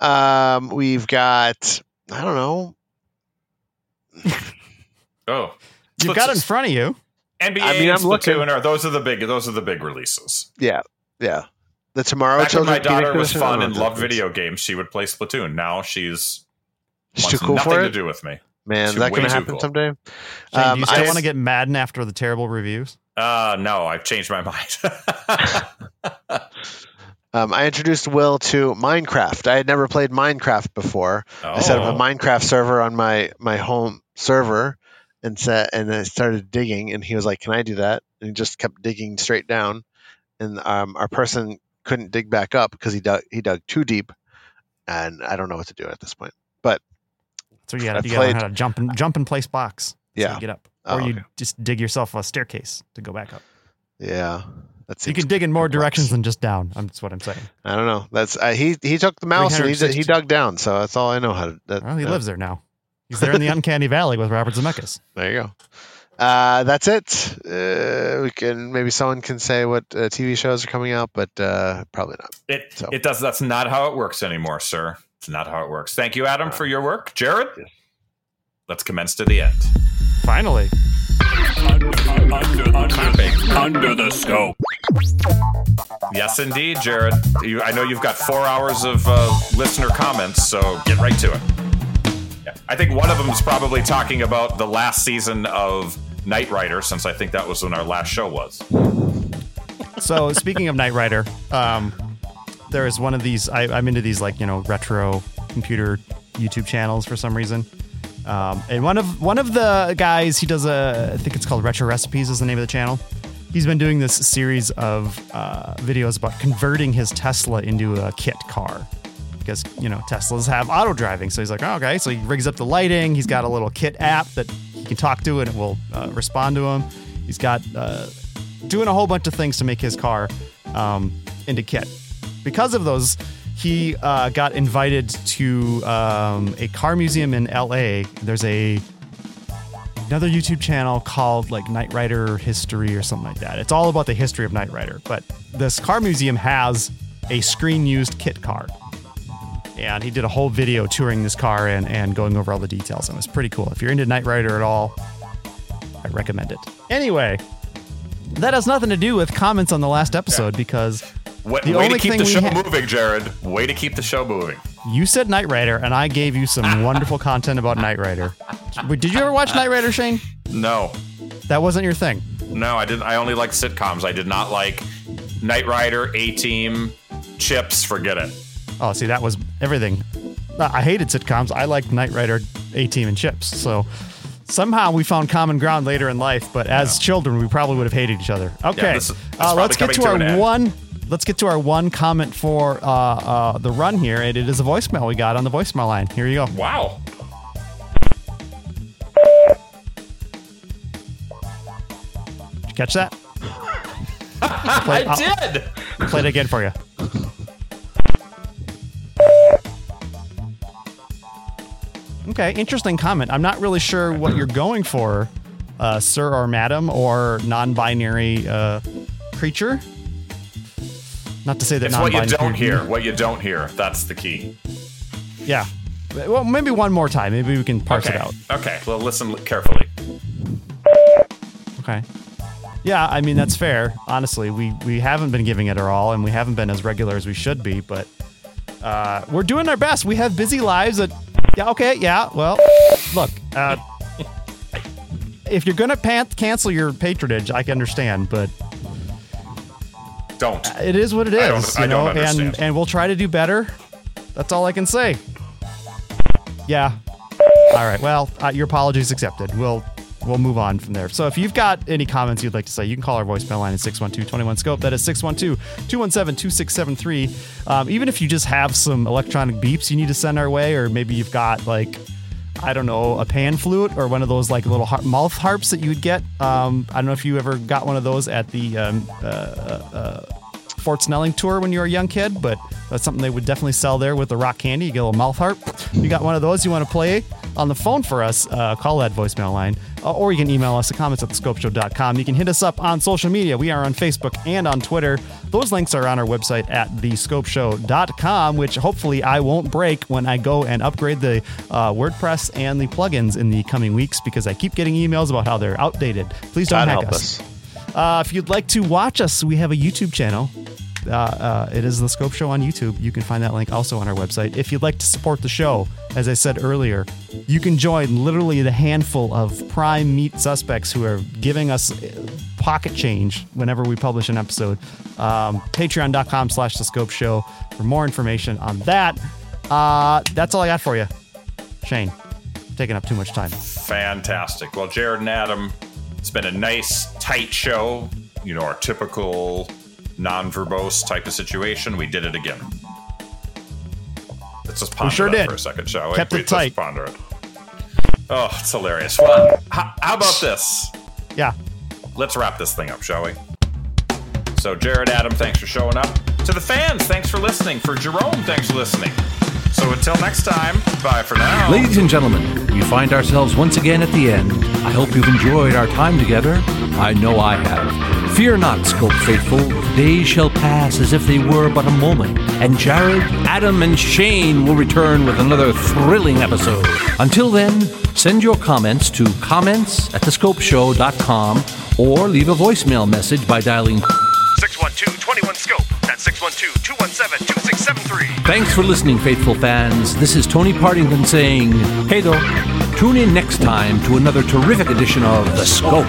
Um, we've got I don't know. Oh, You've got it in front of you. NBA I mean, I'm looking. Splatoon are those are the big those are the big releases. Yeah, yeah. The Tomorrow Back when my daughter was fun and know loved what that is. video games, she would play Splatoon. Now she's She's wants too cool nothing for to do with me. Man, is She's that way going to happen cool. someday? Shane, Um, do you still I- want to get Madden after the terrible reviews? Uh no, I've changed my mind. Um, I introduced Will to Minecraft. I had never played Minecraft before. I set up a Oh. Minecraft server on my my home server and set and I started digging and he was like, "Can I do that?" And he just kept digging straight down, and um, our person couldn't dig back up because he dug he dug too deep, and I don't know what to do at this point. But so you got to you got to learn how to jump and jump and place so Yeah. you get up, Oh, or you okay. just dig yourself a staircase to go back up. Yeah, that's You can dig in more complex. directions than just down. That's what I'm saying. I don't know. That's uh, he he took the mouse and he he dug down. So that's all I know how to. That, Well, he uh, lives there now. He's there in the uncanny valley with Robert Zemeckis. There you go. Uh, that's it. Uh, we can maybe someone can say what uh, TV shows are coming out, but uh, probably not. It So- it does. That's not how it works anymore, sir. It's not how it works. Thank you, Adam, for your work. Jared, Yes. let's commence to the end. Finally, Under the scope. Yes, indeed, Jared. You, I know you've got four hours of uh, listener comments, so get right to it. Yeah. I think one of them is probably talking about the last season of Knight Rider, since I think that was when our last show was. so speaking of Knight Rider, um, there is one of these. I, I'm into these like you know retro computer YouTube channels for some reason, Um, and one of one of the guys, he does a, I think it's called Retro Recipes, is the name of the channel. He's been doing this series of uh, videos about converting his Tesla into a KITT car because you know Teslas have auto driving. So he's like, oh, okay. So he rigs up the lighting. He's got a little KITT app that he can talk to and it will uh, respond to him. He's got uh, doing a whole bunch of things to make his car um, into KITT. Because of those, he uh, got invited to um, a car museum in LA. There's a another YouTube channel called like Knight Rider History or something like that. It's all about the history of Knight Rider. But this car museum has a screen used KITT car. And he did a whole video touring this car and, and going over all the details. And it was pretty cool. If you're into Knight Rider at all, I recommend it. Anyway, that has nothing to do with comments on the last episode because Way, The way only to keep thing the show ha- moving, Jared. Way to keep the show moving. you said Knight Rider and I gave you some wonderful content about Knight Rider. Did you ever watch Knight Rider, Shane? No, That wasn't your thing. no, I didn't. I only like sitcoms. I did not like Knight Rider, A Team, Chips. Forget it. Oh, see, that was everything. I hated sitcoms. I liked Knight Rider, A Team, and Chips. So somehow we found common ground later in life, but as children, we probably would have hated each other. Okay, this this uh, let's get to to our one. Let's get to our one comment for uh, uh, the run here, and it is a voicemail we got on the voicemail line. Here you go. Wow. Did you catch that? Play, I did. Play it again for you. Okay, interesting comment. I'm not really sure what you're going for, uh, sir or madam or non-binary uh, creature. Not to say that It's what you don't hear. What you don't hear. That's the key. Yeah. Well, maybe one more time. Maybe we can parse Okay. it out. Okay. Well, listen carefully. Okay. Yeah, I mean that's fair. Honestly, we we haven't been giving it our all, and we haven't been as regular as we should be. But uh, we're doing our best. We have busy lives. That yeah, okay, yeah. Well, look, uh, if you're gonna cancel your patronage, I can understand, but Don't. it is what it is, I you know. don't understand. and and we'll try to do better. That's all I can say. Yeah. All right. Well, uh, your apologies accepted. We'll we'll move on from there. So if you've got any comments you'd like to say, you can call our voicemail line at 612-21-SCOPE. That is 612-217-2673. Um, even if you just have some electronic beeps you need to send our way, or maybe you've got like I don't know, a pan flute or one of those like little har- mouth harps that you would get. Um, I don't know if you ever got one of those at the um, uh, uh, Fort Snelling tour when you were a young kid, but that's something they would definitely sell there with the rock candy. You get a little mouth harp. You got one of those you want to play on the phone for us, uh, call that voicemail line. Uh, or you can email us at comments at thescopeshow.com. You can hit us up on social media. We are on Facebook and on Twitter. Those links are on our website at thescopeshow.com, which hopefully I won't break when I go and upgrade the uh, WordPress and the plugins in the coming weeks because I keep getting emails about how they're outdated. Please don't God hack us. us. Uh, if you'd like to watch us, we have a YouTube channel. Uh, uh, it is the Scope Show on YouTube. You can find that link also on our website. If you'd like to support the show, as I said earlier, you can join literally the handful of prime meat suspects who are giving us uh, pocket change whenever we publish an episode. Um, Patreon.com slash the Scope Show for more information on that. Uh, that's all I got for you. Shane, taking up too much time. Fantastic. Well, Jared and Adam, it's been a nice, tight show. You know, our typical non verbose type of situation. We did it again. Let's just ponder sure that did. for a second, shall we? Kept it We just tight. Ponder it. Oh, it's hilarious. Well, how, how about this? Yeah. Let's wrap this thing up, shall we? So, Jared, Adam, thanks for showing up. To the fans, thanks for listening. For Jerome, thanks for listening. So, until next time, bye for now. Ladies and gentlemen, we find ourselves once again at the end. I hope you've enjoyed our time together. I know I have. Fear not, Scope Faithful. Days shall pass as if they were but a moment, and Jared, Adam, and Shane will return with another thrilling episode. Until then, send your comments to comments at thescopeshow.com or leave a voicemail message by dialing 612-21 scope. That's 612-217-2673. Thanks for listening, faithful fans. This is Tony Partington saying, hey though, tune in next time to another terrific edition of The Scope.